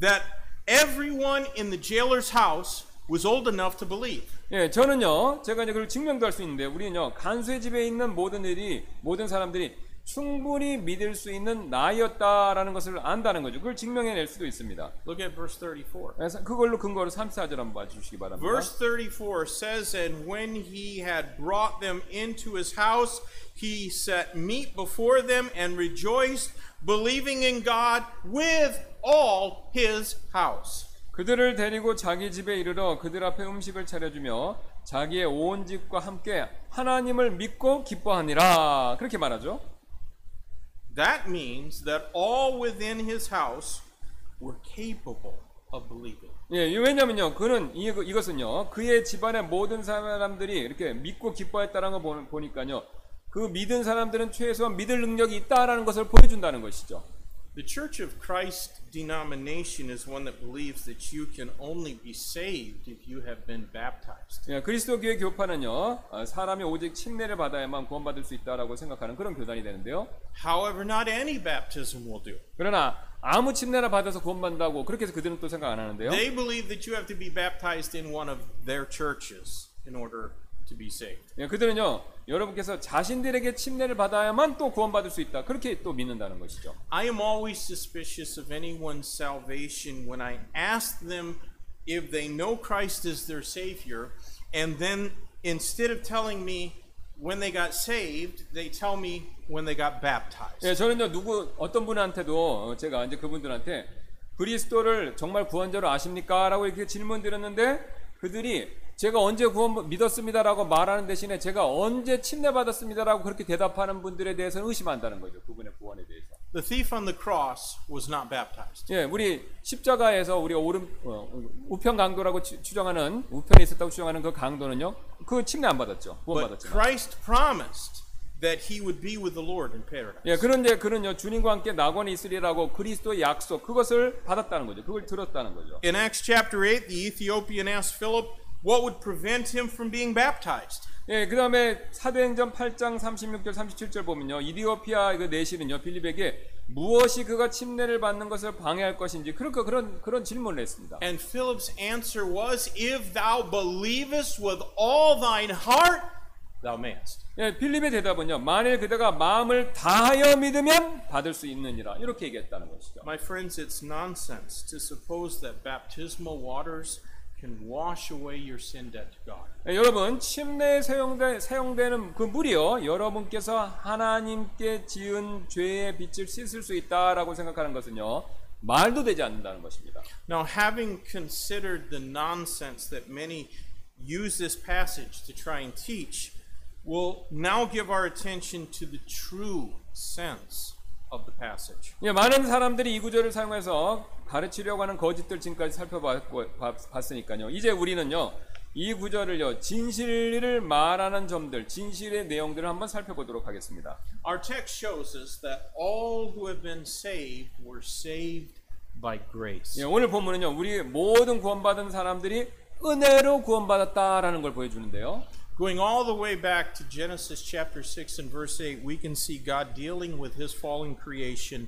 that everyone in the jailer's house was old enough to believe. 예, 저는요, 제가 이제 그걸 증명도 할 수 있는데, 우리는요, 간수의 집에 있는 모든 일이, 모든 사람들이 충분히 믿을 수 있는 나이였다라는 것을 안다는 거죠. 그걸 증명해낼 수도 있습니다. Look at verse 34. 그래서 그걸로 근거로 34절 한번 봐주시기 바랍니다. Verse 34 says, And when he had brought them into his house, he set meat before them and rejoiced, believing in God with all his house. 그들을 데리고 자기 집에 이르러 그들 앞에 음식을 차려주며 자기의 온 집과 함께 하나님을 믿고 기뻐하니라. 그렇게 말하죠. That means that all within his house were capable of believing. 예, 왜냐면요, 그는 이, 이것은요, 그의 집안의 모든 사람들이 이렇게 믿고 기뻐했다는 걸 보- 보니까요, 그 믿은 사람들은 최소한 믿을 능력이 있다라는 것을 보여준다는 것이죠. The Church of Christ denomination is one that believes that you can only be saved if you have been baptized. 예, 그리스도 교회 교파는요, 어, 사람이 오직 침례를 받아야만 구원받을 수 있다라고 생각하는 그런 교단이 되는데요. However, not any baptism will do. 그러나 아무 침례를 받아서 구원받는다고 그렇게 해서 그들은 또 생각 안 하는데요. They believe that you have to be baptized in one of their churches in order to be saved. 예, 그들은요, 여러분께서 자신들에게 침례를 받아야만 또 구원받을 수 있다. 그렇게 또 믿는다는 것이죠. I am always suspicious of anyone's salvation when I ask them if they know Christ as their Savior, and then instead of telling me when they got saved, they tell me when they got baptized. 예, 저는요 누구 어떤 분한테도 어, 제가 이제 그분들한테 그리스도를 정말 구원자로 아십니까?라고 이렇게 질문 드렸는데 그들이 제가 언제 구원 믿었습니다라고 말하는 대신에 제가 언제 침례 받았습니다라고 그렇게 대답하는 분들에 대해서는 의심한다는 거죠 그분의 구원에 대해서. The thief on the cross was not baptized. 예, 우리 십자가에서 우리 오른 어, 우편 강도라고 추- 추정하는 우편에 있었다고 추정하는 그 강도는요 그 침례 안 받았죠 구원 받았지만. Christ promised that he would be with the Lord in paradise. 예, 그런데 그는요 주님과 함께 낙원에 있으리라고 그리스도의 약속 그것을 받았다는 거죠. 그걸 들었다는 거죠. In Acts chapter 8, the Ethiopian asked Philip what would prevent him from being baptized. 예, 그 다음에 사도행전 8장 36절 37절 보면요. 이디오피아 그 내시는요. 빌립에게 무엇이 그가 침례를 받는 것을 방해할 것인지 그러니까 그런 그런 질문을 했습니다. And Philip's answer was, If thou believest with all thine heart, thou mayest. 예, 빌립의 대답은요. 만일 그대가 마음을 다하여 믿으면 받을 수 있느니라. 이렇게 얘기했다는 것이죠. My friends, it's nonsense to suppose that baptismal waters can wash away your sin debt to God. 예, 여러분 침례에 사용되, 사용되는 그 물이요 여러분께서 하나님께 지은 죄의 빛을 씻을 수 있다라고 생각하는 것은요 말도 되지 않는다는 것입니다. Now, having considered the nonsense that many use this passage to try and teach, we'll now give our attention to the true sense of the passage. 예, 많은 사람들이 이 구절을 사용해서 가르치려고 하는 거짓들 지금까지 살펴봤으니까요. 이제 우리는요 이 구절을요 진실을 말하는 점들, 진실의 내용들을 한번 살펴보도록 하겠습니다. Our text shows us that all who have been saved were saved by grace. 예, 오늘 본문은요 우리 모든 구원받은 사람들이 은혜로 구원받았다라는 걸 보여주는데요. Going all the way back to Genesis chapter 6 and verse 8, we can see God dealing with his fallen creation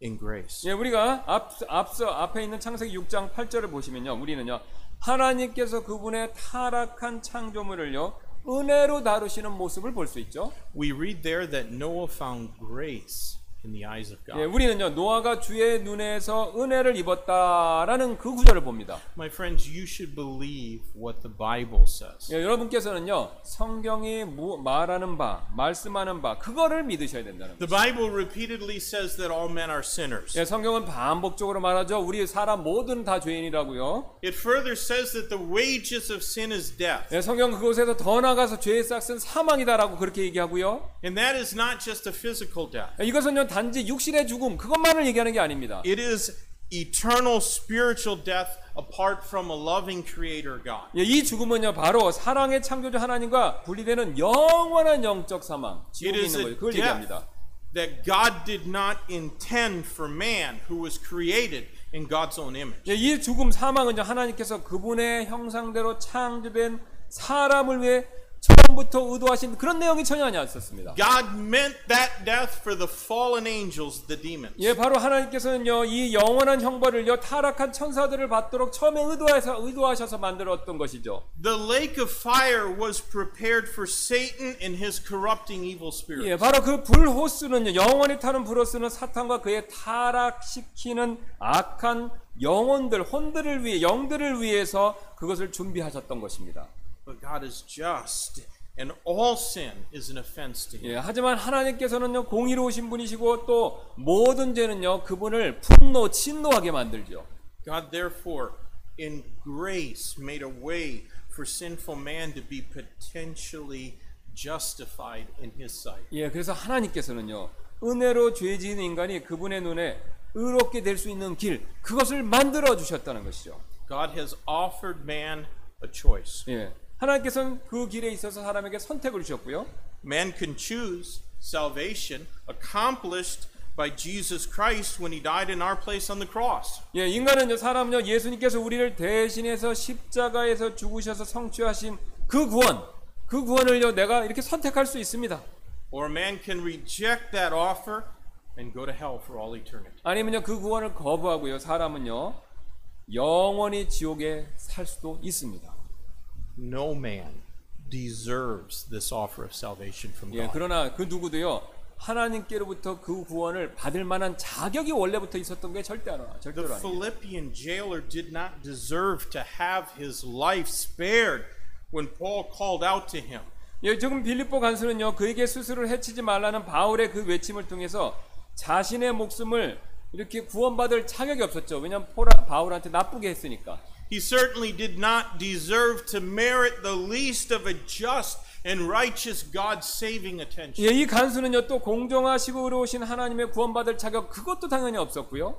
in grace. 예, 우리가 앞, 앞서 앞에 있는 창세기 6장 8절을 보시면요, 우리는요 하나님께서 그분의 타락한 창조물을요 은혜로 다루시는 모습을 볼 수 있죠. We read there that Noah found grace in the eyes of God. 예, 우리는요 노아가 주의 눈에서 은혜를 입었다라는 그 구절을 봅니다. My friends, you should believe what the Bible says. 예, 여러분께서는요 성경이 무- 말하는 바, 말씀하는 바 그거를 믿으셔야 된다는 The 거죠. Bible repeatedly says that all men are sinners. 예, 성경은 반복적으로 말하죠. 우리 사람 모두는 다 죄인이라고요. It further says that the wages of sin is death. 예, 성경 그곳에서 더 나가서 죄의 싹은 사망이다라고 그렇게 얘기하고요. And that is not just a physical death. 예, 이것은요 단지 육신의 죽음 그것만을 얘기하는 게 아닙니다. It is eternal spiritual death apart from a loving creator God. 예, 이 죽음은요 바로 사랑의 창조주 하나님과 분리되는 영원한 영적 사망 지옥에 있는 거예요. 그걸 얘기합니다. that God did not intend for man who was created in God's own image. 예, 이 죽음 사망은요 하나님께서 그분의 형상대로 창조된 사람을 위해 처음부터 의도하신 그런 내용이 전혀 아니었었습니다. God meant that death for the fallen angels, the demons. 예, 바로 하나님께서는요 이 영원한 형벌을요 타락한 천사들을 받도록 처음에 의도해서 의도하셔서 만들었던 것이죠. The lake of fire was prepared for Satan and his corrupting evil spirits. 예, 바로 그 불 호수는요 영원히 타는 불호수는 사탄과 그의 타락시키는 악한 영혼들, 혼들을 위해 영들을 위해서 그것을 준비하셨던 것입니다. But God is just, and all sin is an offense to Him. 예, 하지만 하나님께서는요 공의로우신 분이시고 또 모든 죄는요 그분을 분노, 진노하게 만들죠. God, therefore, in grace, made a way for sinful man to be potentially justified in His sight. 예, 그래서 하나님께서는요 은혜로 죄 지은 인간이 그분의 눈에 의롭게 될 수 있는 길 그것을 만들어 주셨다는 것이죠. God has offered man a choice. 예, 하나님께서는 그 길에 있어서 사람에게 선택을 주셨고요. Man can choose salvation accomplished by Jesus Christ when he died in our place on the cross. 예, 인간은요, 사람은요, 예수님께서 우리를 대신해서 십자가에서 죽으셔서 성취하신 그 구원, 그 구원을요, 내가 이렇게 선택할 수 있습니다. Or man can reject that offer and go to hell for all eternity. 아니면요, 그 구원을 거부하고요, 사람은요, 영원히 지옥에 살 수도 있습니다. No man deserves this offer of salvation from 예, God. 그러나 그 누구도요, 하나님께로부터 그 구원을 받을 만한 자격이 원래부터 있었던 게 절대 안, The 절대로 아니에요. Philippian jailer did not deserve to have his life spared when Paul called out to him. 예, 지금 빌립보 간수는요 그에게 스스로를 해치지 말라는 바울의 그 외침을 통해서 자신의 목숨을 이렇게 구원받을 자격이 없었죠. 왜냐하면 포라, 바울한테 나쁘게 했으니까. He certainly did not deserve to merit the least of a just and righteous God's saving attention. 예, 이 간수는요 또 공정하시고 의로우신 하나님의 구원받을 자격 그것도 당연히 없었고요.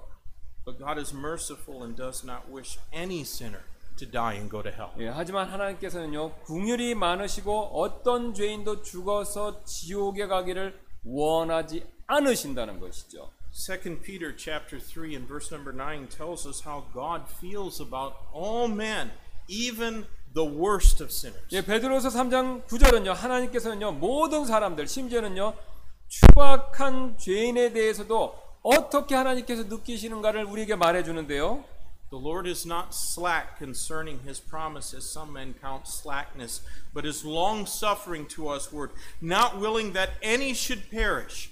But God is merciful and does not wish any sinner to die and go to hell. 예, 하지만 하나님께서는요 궁율이 많으시고 어떤 죄인도 죽어서 지옥에 가기를 원하지 않으신다는 것이죠. 2 Peter chapter 3 and verse number 9 tells us how God feels about all men, even the worst of sinners. 예, 베드로서 3장 9절은요. 하나님께서는요. 모든 사람들 심지어는요. 추악한 죄인에 대해서도 어떻게 하나님께서 느끼시는가를 우리에게 말해 주는데요. The Lord is not slack concerning his promise, as some men count slackness, but is long suffering to us, word, not willing that any should perish,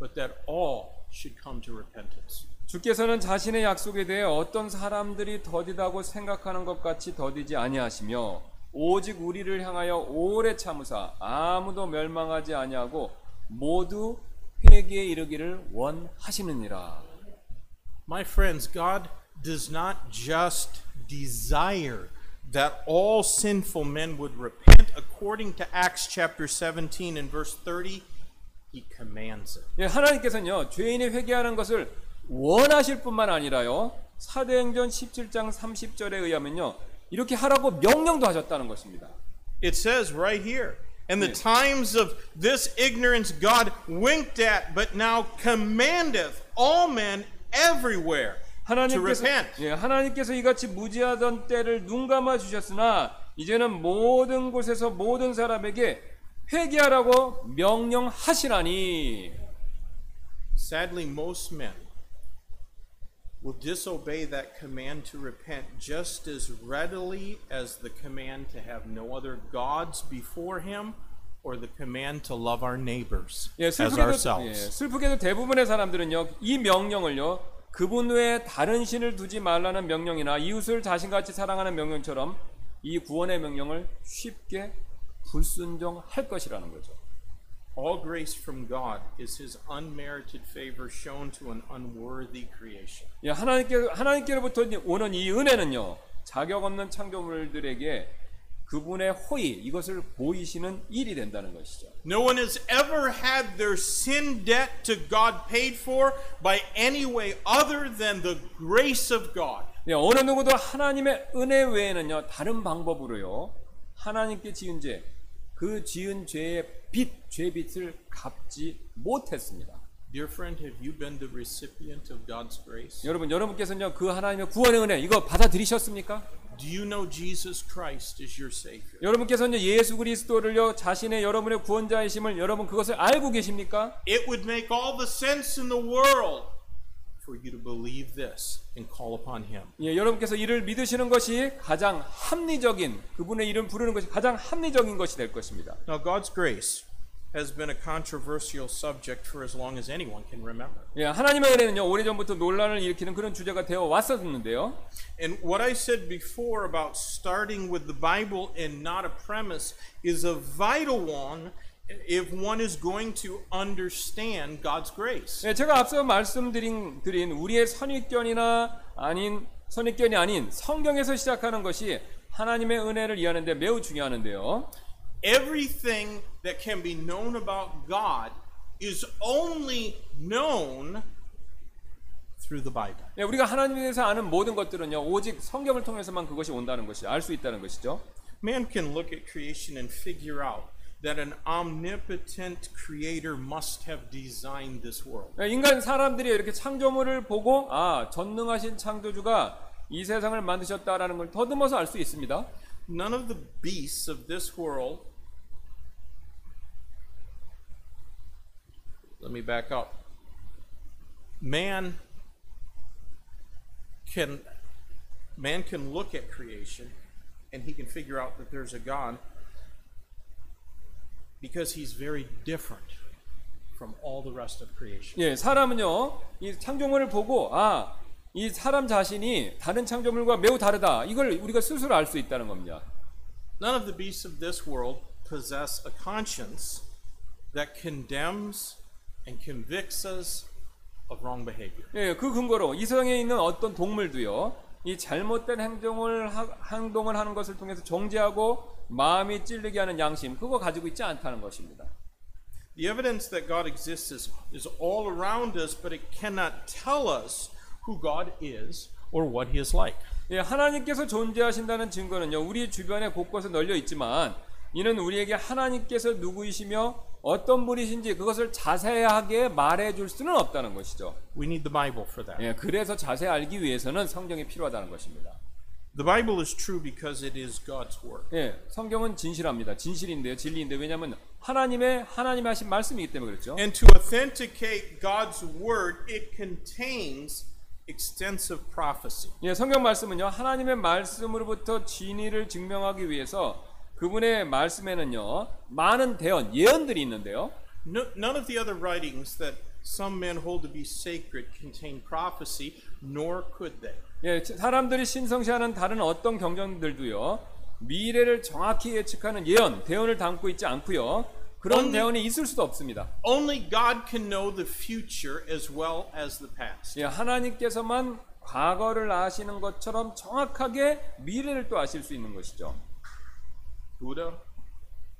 but that all should come to repentance. 주께서는 자신의 약속에 대해 어떤 사람들이 더디다고 생각하는 것 같이 더디지 아니하시며 오직 우리를 향하여 오래 참으사 아무도 멸망하지 아니하고 모두 회개에 이르기를 원하시느니라. My friends, God does not just desire that all sinful men would repent according to Acts chapter 17 and verse 30. He commands it. 예, 하나님께서는요 죄인이 회개하는 것을 원하실 뿐만 아니라요 사도행전 17장 30절에 의하면요 이렇게 하라고 명령도 하셨다는 것입니다. It says right here, in the times of this ignorance God winked at, but now commandeth all men everywhere to 하나님께서 repent. 예, 하나님께서 이같이 무지하던 때를 눈 감아 주셨으나 이제는 모든 곳에서 모든 사람에게 회개하라고 명령하시라니. Sadly, most men will disobey that command to repent just as readily as the command to have no other gods before him or the command to love our neighbors 예, as 슬프게도, 예, ourselves. 슬프게도 대부분의 사람들은요 이 명령을요 그분 외에 다른 신을 두지 말라는 명령이나 이웃을 자신같이 사랑하는 명령처럼 이 구원의 명령을 쉽게 불순종할 것이라는 거죠. All grace from God is his unmerited favor shown to an unworthy creation. 예, 하나님께 하나님께로부터 오는 이 은혜는요 자격 없는 창조물들에게 그분의 호의 이것을 보이시는 일이 된다는 것이죠. No one has ever had their sin debt to God paid for by any way other than the grace of God. 예, 어느 누구도 하나님의 은혜 외에는요 다른 방법으로요 하나님께 지은 죄, 그 지은 죄의 빚, 죄빚을 갚지 못했습니다. Dear friend, have you been the recipient of God's grace? 여러분, 여러분께서는요 그 하나님의 구원의 은혜 이거 받아들이셨습니까? Do you know Jesus Christ is your Savior? 여러분께서는 예수 그리스도를요 자신의 여러분의 구원자이심을 여러분 그것을 알고 계십니까? It would make all the sense in the world for you to believe this and call upon Him. 예, 여러분께서 이를 믿으시는 것이 가장 합리적인 그분의 이름 부르는 것이 가장 합리적인 것이 될 것입니다. Now, God's grace has been a controversial subject for as long as anyone can remember. 예, 하나님의 은혜는요 오래전부터 논란을 일으키는 그런 주제가 되어 왔었는데요. And what I said before about starting with the Bible and not a premise is a vital one If one is going to understand God's grace. 예, 제가 앞서 말씀드린 드린 우리의 선입견이나 아닌 선입견이 아닌 성경에서 시작하는 것이 하나님의 은혜를 이해하는데 매우 중요하는데요. Everything that can be known about God is only known through the Bible. 예, 우리가 하나님에 대해서 아는 모든 것들은요 오직 성경을 통해서만 그것이 온다는 것이 알 수 있다는 것이죠. Man can look at creation and figure out that an omnipotent creator must have designed this world. 예, 인간 사람들이 이렇게 창조물을 보고 아 전능하신 창조주가 이 세상을 만드셨다라는 걸 더듬어서 알 수 있습니다. None of the beasts of this world. Let me back up. Man can man can look at creation and he can figure out that there's a God Because he's very different from all the rest of creation. 예, 사람은요 이 창조물을 보고 아 이 사람 자신이 다른 창조물과 매우 다르다. 이걸 우리가 스스로 알 수 있다는 겁니다. None of the beasts of this world possess a conscience that condemns and convicts us of wrong behavior. 예, 그 근거로 이 세상에 있는 어떤 동물도요. 이 잘못된 행동을 하, 행동을 하는 것을 통해서 정죄하고 마음이 찔리게 하는 양심 그거 가지고 있지 않다는 것입니다. The evidence that God exists is, is all around us, but it cannot tell us who God is or what He is like. 예, 하나님께서 존재하신다는 증거는요. 우리 주변에 곳곳에 널려 있지만 이는 우리에게 하나님께서 누구이시며 어떤 분이신지 그것을 자세하게 말해 줄 수는 없다는 것이죠. We need the Bible for that. 예, 그래서 자세히 알기 위해서는 성경이 필요하다는 것입니다. The Bible is true because it is God's Word. 예, 성경은 진실합니다. 진실인데요, 진리인데 왜냐하면 하나님의 하나님의 하신 말씀이기 때문에 그렇죠. And to authenticate God's Word, it contains extensive prophecy. 예, 성경 말씀은요 하나님의 말씀으로부터 진리를 증명하기 위해서 그분의 말씀에는요 많은 대언 예언들이 있는데요. No, none of the other writings that some men hold to be sacred contain prophecy, nor could they. 예, 사람들이 신성시하는 다른 어떤 경전들도요 미래를 정확히 예측하는 예언 대언을 담고 있지 않고요 그런 대언이 있을 수도 없습니다. Only God can know the future as well as the past. 예, 하나님께서만 과거를 아시는 것처럼 정확하게 미래를 또 아실 수 있는 것이죠. Buddha,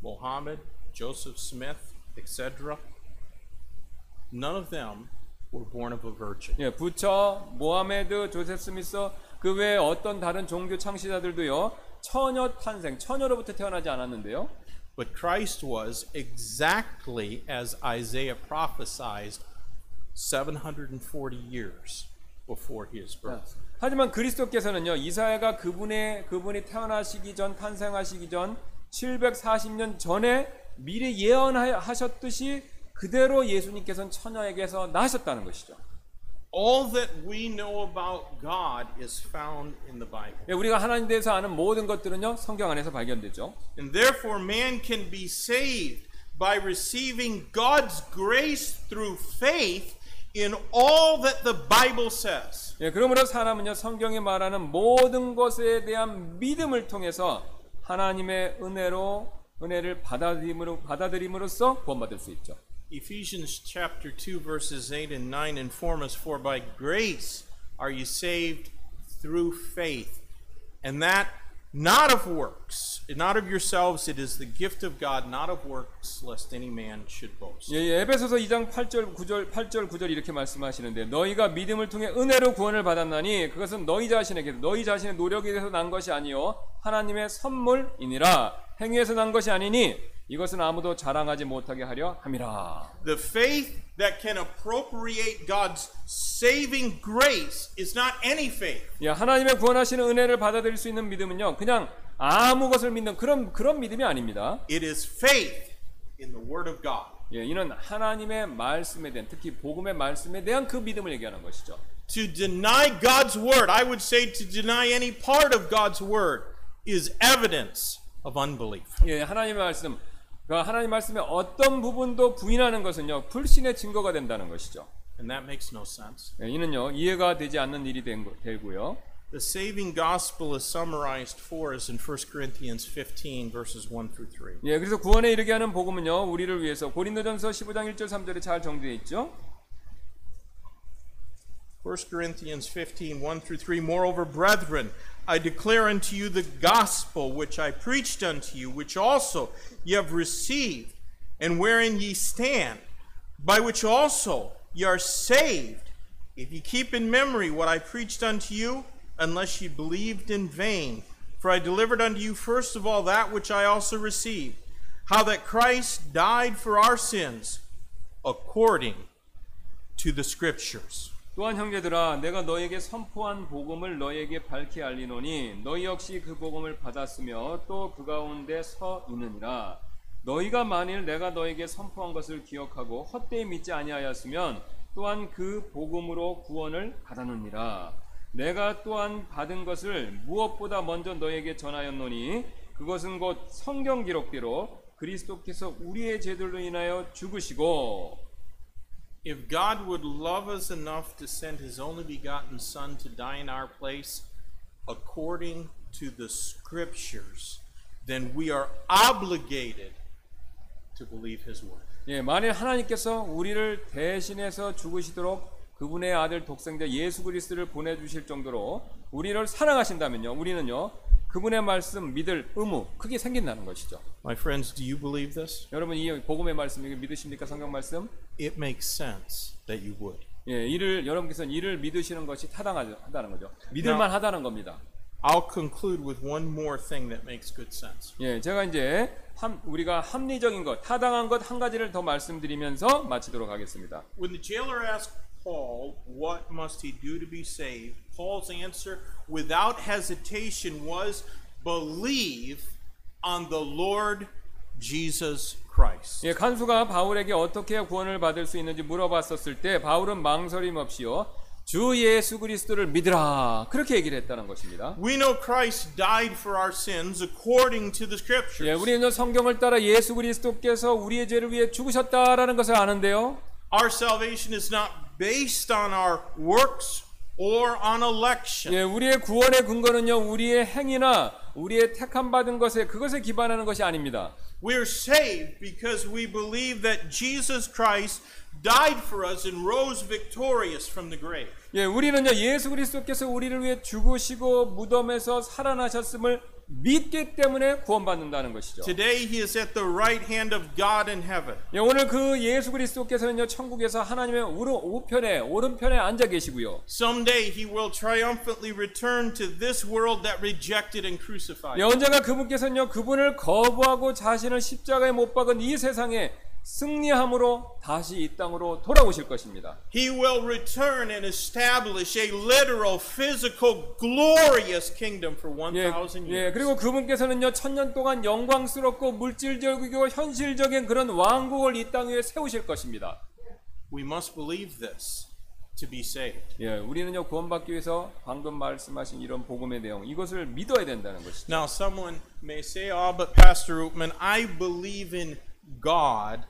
Mohammed, Joseph Smith, etc. None of them were born of a virgin. 예, 부처, 모하메드, 조셉 스미스 그 외에 어떤 다른 종교 창시자들도요 처녀 탄생, 처녀로부터 태어나지 않았는데요. But Christ was exactly as Isaiah prophesied 740 years before his birth. 하지만 그리스도께서는요 이사야가 그분의 그분이 태어나시기 전 탄생하시기 전 740년 전에 미래 예언하셨듯이 그대로 예수님께서는 처녀에게서 나셨다는 것이죠. All that we know about God is found in the Bible. 예, 우리가 하나님 대해서 아는 모든 것들은요 성경 안에서 발견되죠. And therefore, man can be saved by receiving God's grace through faith in all that the Bible says. 예, 그러므로 사람은요 성경이 말하는 모든 것에 대한 믿음을 통해서 하나님의 은혜로 은혜를 받아들임으로 받아들임으로써 구원받을 수 있죠. Ephesians chapter 2 verses 8 and 9 inform us for by grace are you saved through faith and that not of works not of yourselves it is the gift of God not of works lest any man should boast. 예, 예, 에베소서 2장 8절 9절 8절 9절 이렇게 말씀하시는데 너희가 믿음을 통해 은혜로 구원을 받았나니 그것은 너희 자신에게 너희 자신의 노력에 대해서 난 것이 아니요 하나님의 선물이니라 행위에서 난 것이 아니니 이것은 아무도 자랑하지 못하게 하려 함이라. The faith that can appropriate God's saving grace is not any faith. 예, 하나님의 구원하시는 은혜를 받아들일 수 있는 믿음은요. 그냥 아무 것을 믿는 그런 그런 믿음이 아닙니다. It is faith in the Word of God. 예, 이는 하나님의 말씀에 대한 특히 복음의 말씀에 대한 그 믿음을 얘기하는 것이죠. To deny God's Word, I would say to deny any part of God's Word, is evidence of unbelief. 예, 하나님의 말씀, 그 하나님 말씀의 어떤 부분도 부인하는 것은요 불신의 증거가 된다는 것이죠. And that makes no sense. 예, 이는요 이해가 되지 않는 일이 된, 거- 되고요. The saving gospel is summarized for us in 1 Corinthians 15, verses 1 through 3. 예, 그래서 구원에 이르게 하는 복음은요 우리를 위해서 고린도전서 15장 1절 3절에 잘 정리되어 있죠. 1 Corinthians 15, 1 through 3. Moreover, brethren, I declare unto you the gospel which I preached unto you, which also ye have received, and wherein ye stand, by which also ye are saved, if ye keep in memory what I preached unto you, unless ye believed in vain. For I delivered unto you first of all that which I also received, how that Christ died for our sins, according to the Scriptures. 또한 형제들아 내가 너에게 선포한 복음을 너에게 밝히 알리노니 너희 역시 그 복음을 받았으며 또 그 가운데 서 있느니라. 너희가 만일 내가 너에게 선포한 것을 기억하고 헛되이 믿지 아니하였으면 또한 그 복음으로 구원을 받았느니라. 내가 또한 받은 것을 무엇보다 먼저 너에게 전하였노니 그것은 곧 성경 기록대로 그리스도께서 우리의 죄들로 인하여 죽으시고 If God would love us enough to send his only begotten Son to die in our place, according to the scriptures, then we are obligated to believe his word. 예, 만일 하나님께서 우리를 대신해서 죽으시도록 그분의 아들 독생자 예수 그리스도를 보내주실 정도로 우리를 사랑하신다면요, 우리는요, 그분의 말씀 믿을 의무 크게 생긴다는 것이죠. My friends, do you believe this? 여러분 이 복음의 말씀 이거 믿으십니까 성경 말씀? It makes sense that you would. 예, 이를 여러분께서는 이를 믿으시는 것이 타당하다는 거죠. 믿을만 하다는 겁니다. I'll conclude with one more thing that makes good sense. 예, 제가 이제 함, 우리가 합리적인 것, 타당한 것 한 가지를 더 말씀드리면서 마치도록 하겠습니다. When the jailer asked Paul, What must he do to be saved? Paul's answer, without hesitation, was believe on the Lord Jesus Christ. 예, 간수가 바울에게 어떻게 구원을 받을 수 있는지 물어봤었을 때 바울은 망설임 없이요. 주 예수 그리스도를 믿으라. 그렇게 얘기를 했다는 것입니다. We know Christ died for our sins according to the 예, scriptures. 우리는 성경을 따라 예수 그리스도께서 우리의 죄를 위해 죽으셨다라는 것을 아는데요. Our salvation is not based on our works or on election. 예, 우리의 구원의 근거는요. 우리의 행위나 우리의 택함 받은 것에 그것에 기반하는 것이 아닙니다. We're saved because we believe that Jesus Christ died for us and rose victorious from the grave. 예, 우리는요 예수 그리스도께서 우리를 위해 죽으시고 무덤에서 살아나셨음을 믿기 때문에 구원받는다는 것이죠. Today he is at the right hand of God in heaven. 예, 오늘 그 예수 그리스도께서는요 천국에서 하나님의 우편에 오른편에 앉아 계시고요. Someday he will triumphantly return to this world that rejected and crucified. 예, 언젠가 그분께서는요 그분을 거부하고 자신을 십자가에 못 박은 이 세상에 승리함으로 다시 이 땅으로 돌아오실 것입니다. He will return and establish a literal, physical, glorious kingdom for 예, 1,000 예, years. 그리고 그분께서는요 천년 동안 영광스럽고 물질적이고 현실적인 그런 왕국을 이 땅 위에 세우실 것입니다. We must believe this to be saved. 예, 우리는요 구원받기 위해서 방금 말씀하신 이런 복음의 내용 이것을 믿어야 된다는 것이죠. Now, someone may say, Oh, but Pastor Ootman, I believe in God.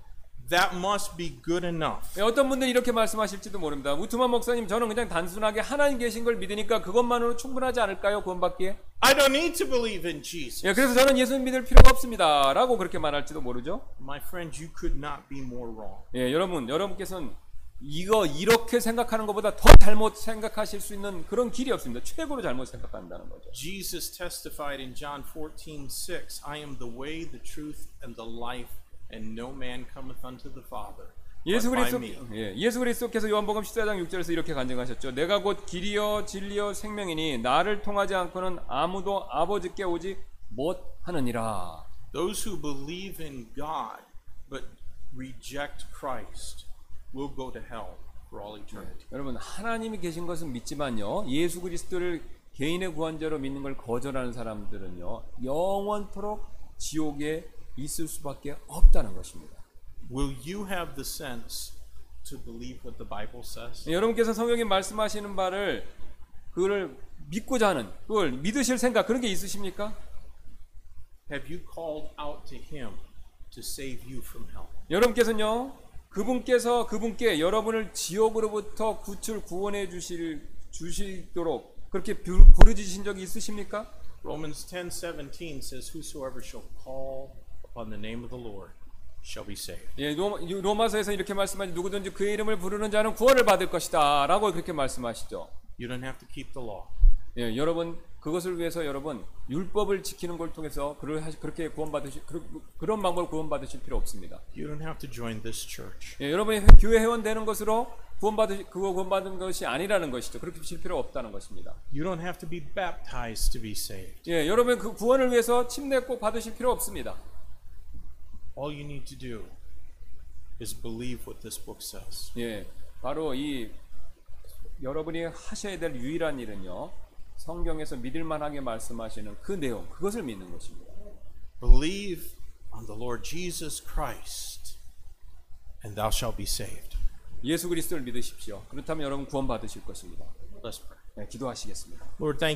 That must be good enough. 예, 어떤 분들이 이렇게 말씀하실지도 모릅니다. 우트만 목사님, 저는 그냥 단순하게 하나님 계신 걸 믿으니까 그것만으로 충분하지 않을까요? 구원받기에? I don't need to believe in Jesus. 예, 그래서 저는 예수 믿을 필요가 없습니다. 라고 그렇게 말할지도 모르죠. My friends, you could not be more wrong. 예, 여러분, 여러분께서는 이거 이렇게 생각하는 것보다 더 잘못 생각하실 수 있는 그런 길이 없습니다. 최고로 잘못 생각한다는 거죠. Jesus testified in John 14, 6, I am the way, the truth, and the life, and no man cometh unto the Father. 예수 그리스도. 예, 예수 그리스도께서 요한복음 14장 6절에서 이렇게 간증하셨죠. 내가 곧 길이요 진리요 생명이니 나를 통하지 않고는 아무도 아버지께 오지 못하느니라. Those who believe in God but reject Christ will go to hell for all eternity. 여러분 하나님이 계신 것은 믿지만요. 예수 그리스도를 개인의 구원자로 믿는 걸 거절하는 사람들은요. 영원토록 지옥에 있을 수밖에 없다는 것입니다. Will you have the sense to believe what the Bible says? 예, 여러분께서 성경에 말씀하시는 바를 그걸 믿고자 하는 그걸 믿으실 생각 그런 게 있으십니까? Have you called out to Him to save you from hell? 여러분께서는요 그분께서 그분께 여러분을 지옥으로부터 구출 구원해 주실 주시도록 그렇게 부- 부르짖으신 적이 있으십니까? Romans 10:17 says whosoever shall call upon the name of the Lord shall be saved. 예, 로마, 로마서에서 이렇게 말씀하지 누구든지 그의 이름을 부르는 자는 구원을 받을 것이다라고 그렇게 말씀하시죠. You don't have to keep the law. 예, 여러분 그것을 위해서 여러분 율법을 지키는 걸 통해서 그를 그렇게 구원받으실 그런, 그런 방법을 구원받으실 필요 없습니다. You don't have to join this church. 예, 여러분이 회- 교회 회원 되는 것으로 구원받으 그거 구원받은 것이 아니라는 것이죠. 그렇게 하실 필요 없다는 것입니다. You don't have to be baptized to be saved. 예, 여러분 그 구원을 위해서 침례 꼭 받으실 필요 없습니다. All you need to do is believe what this book says. 예, 바로 이 여러분이 하셔야 될 유일한 일은요. 성경에서 믿을 만하게 말씀하시는 그 내용, 그것을 믿는 것입니다. Believe on the Lord Jesus Christ and thou shalt be saved. 예수 그리스도를 믿으십시오. 그렇다면 여러분 구원 받으실 것입니다. Let's pray. 네, 기도하시겠습니다. Lord, thank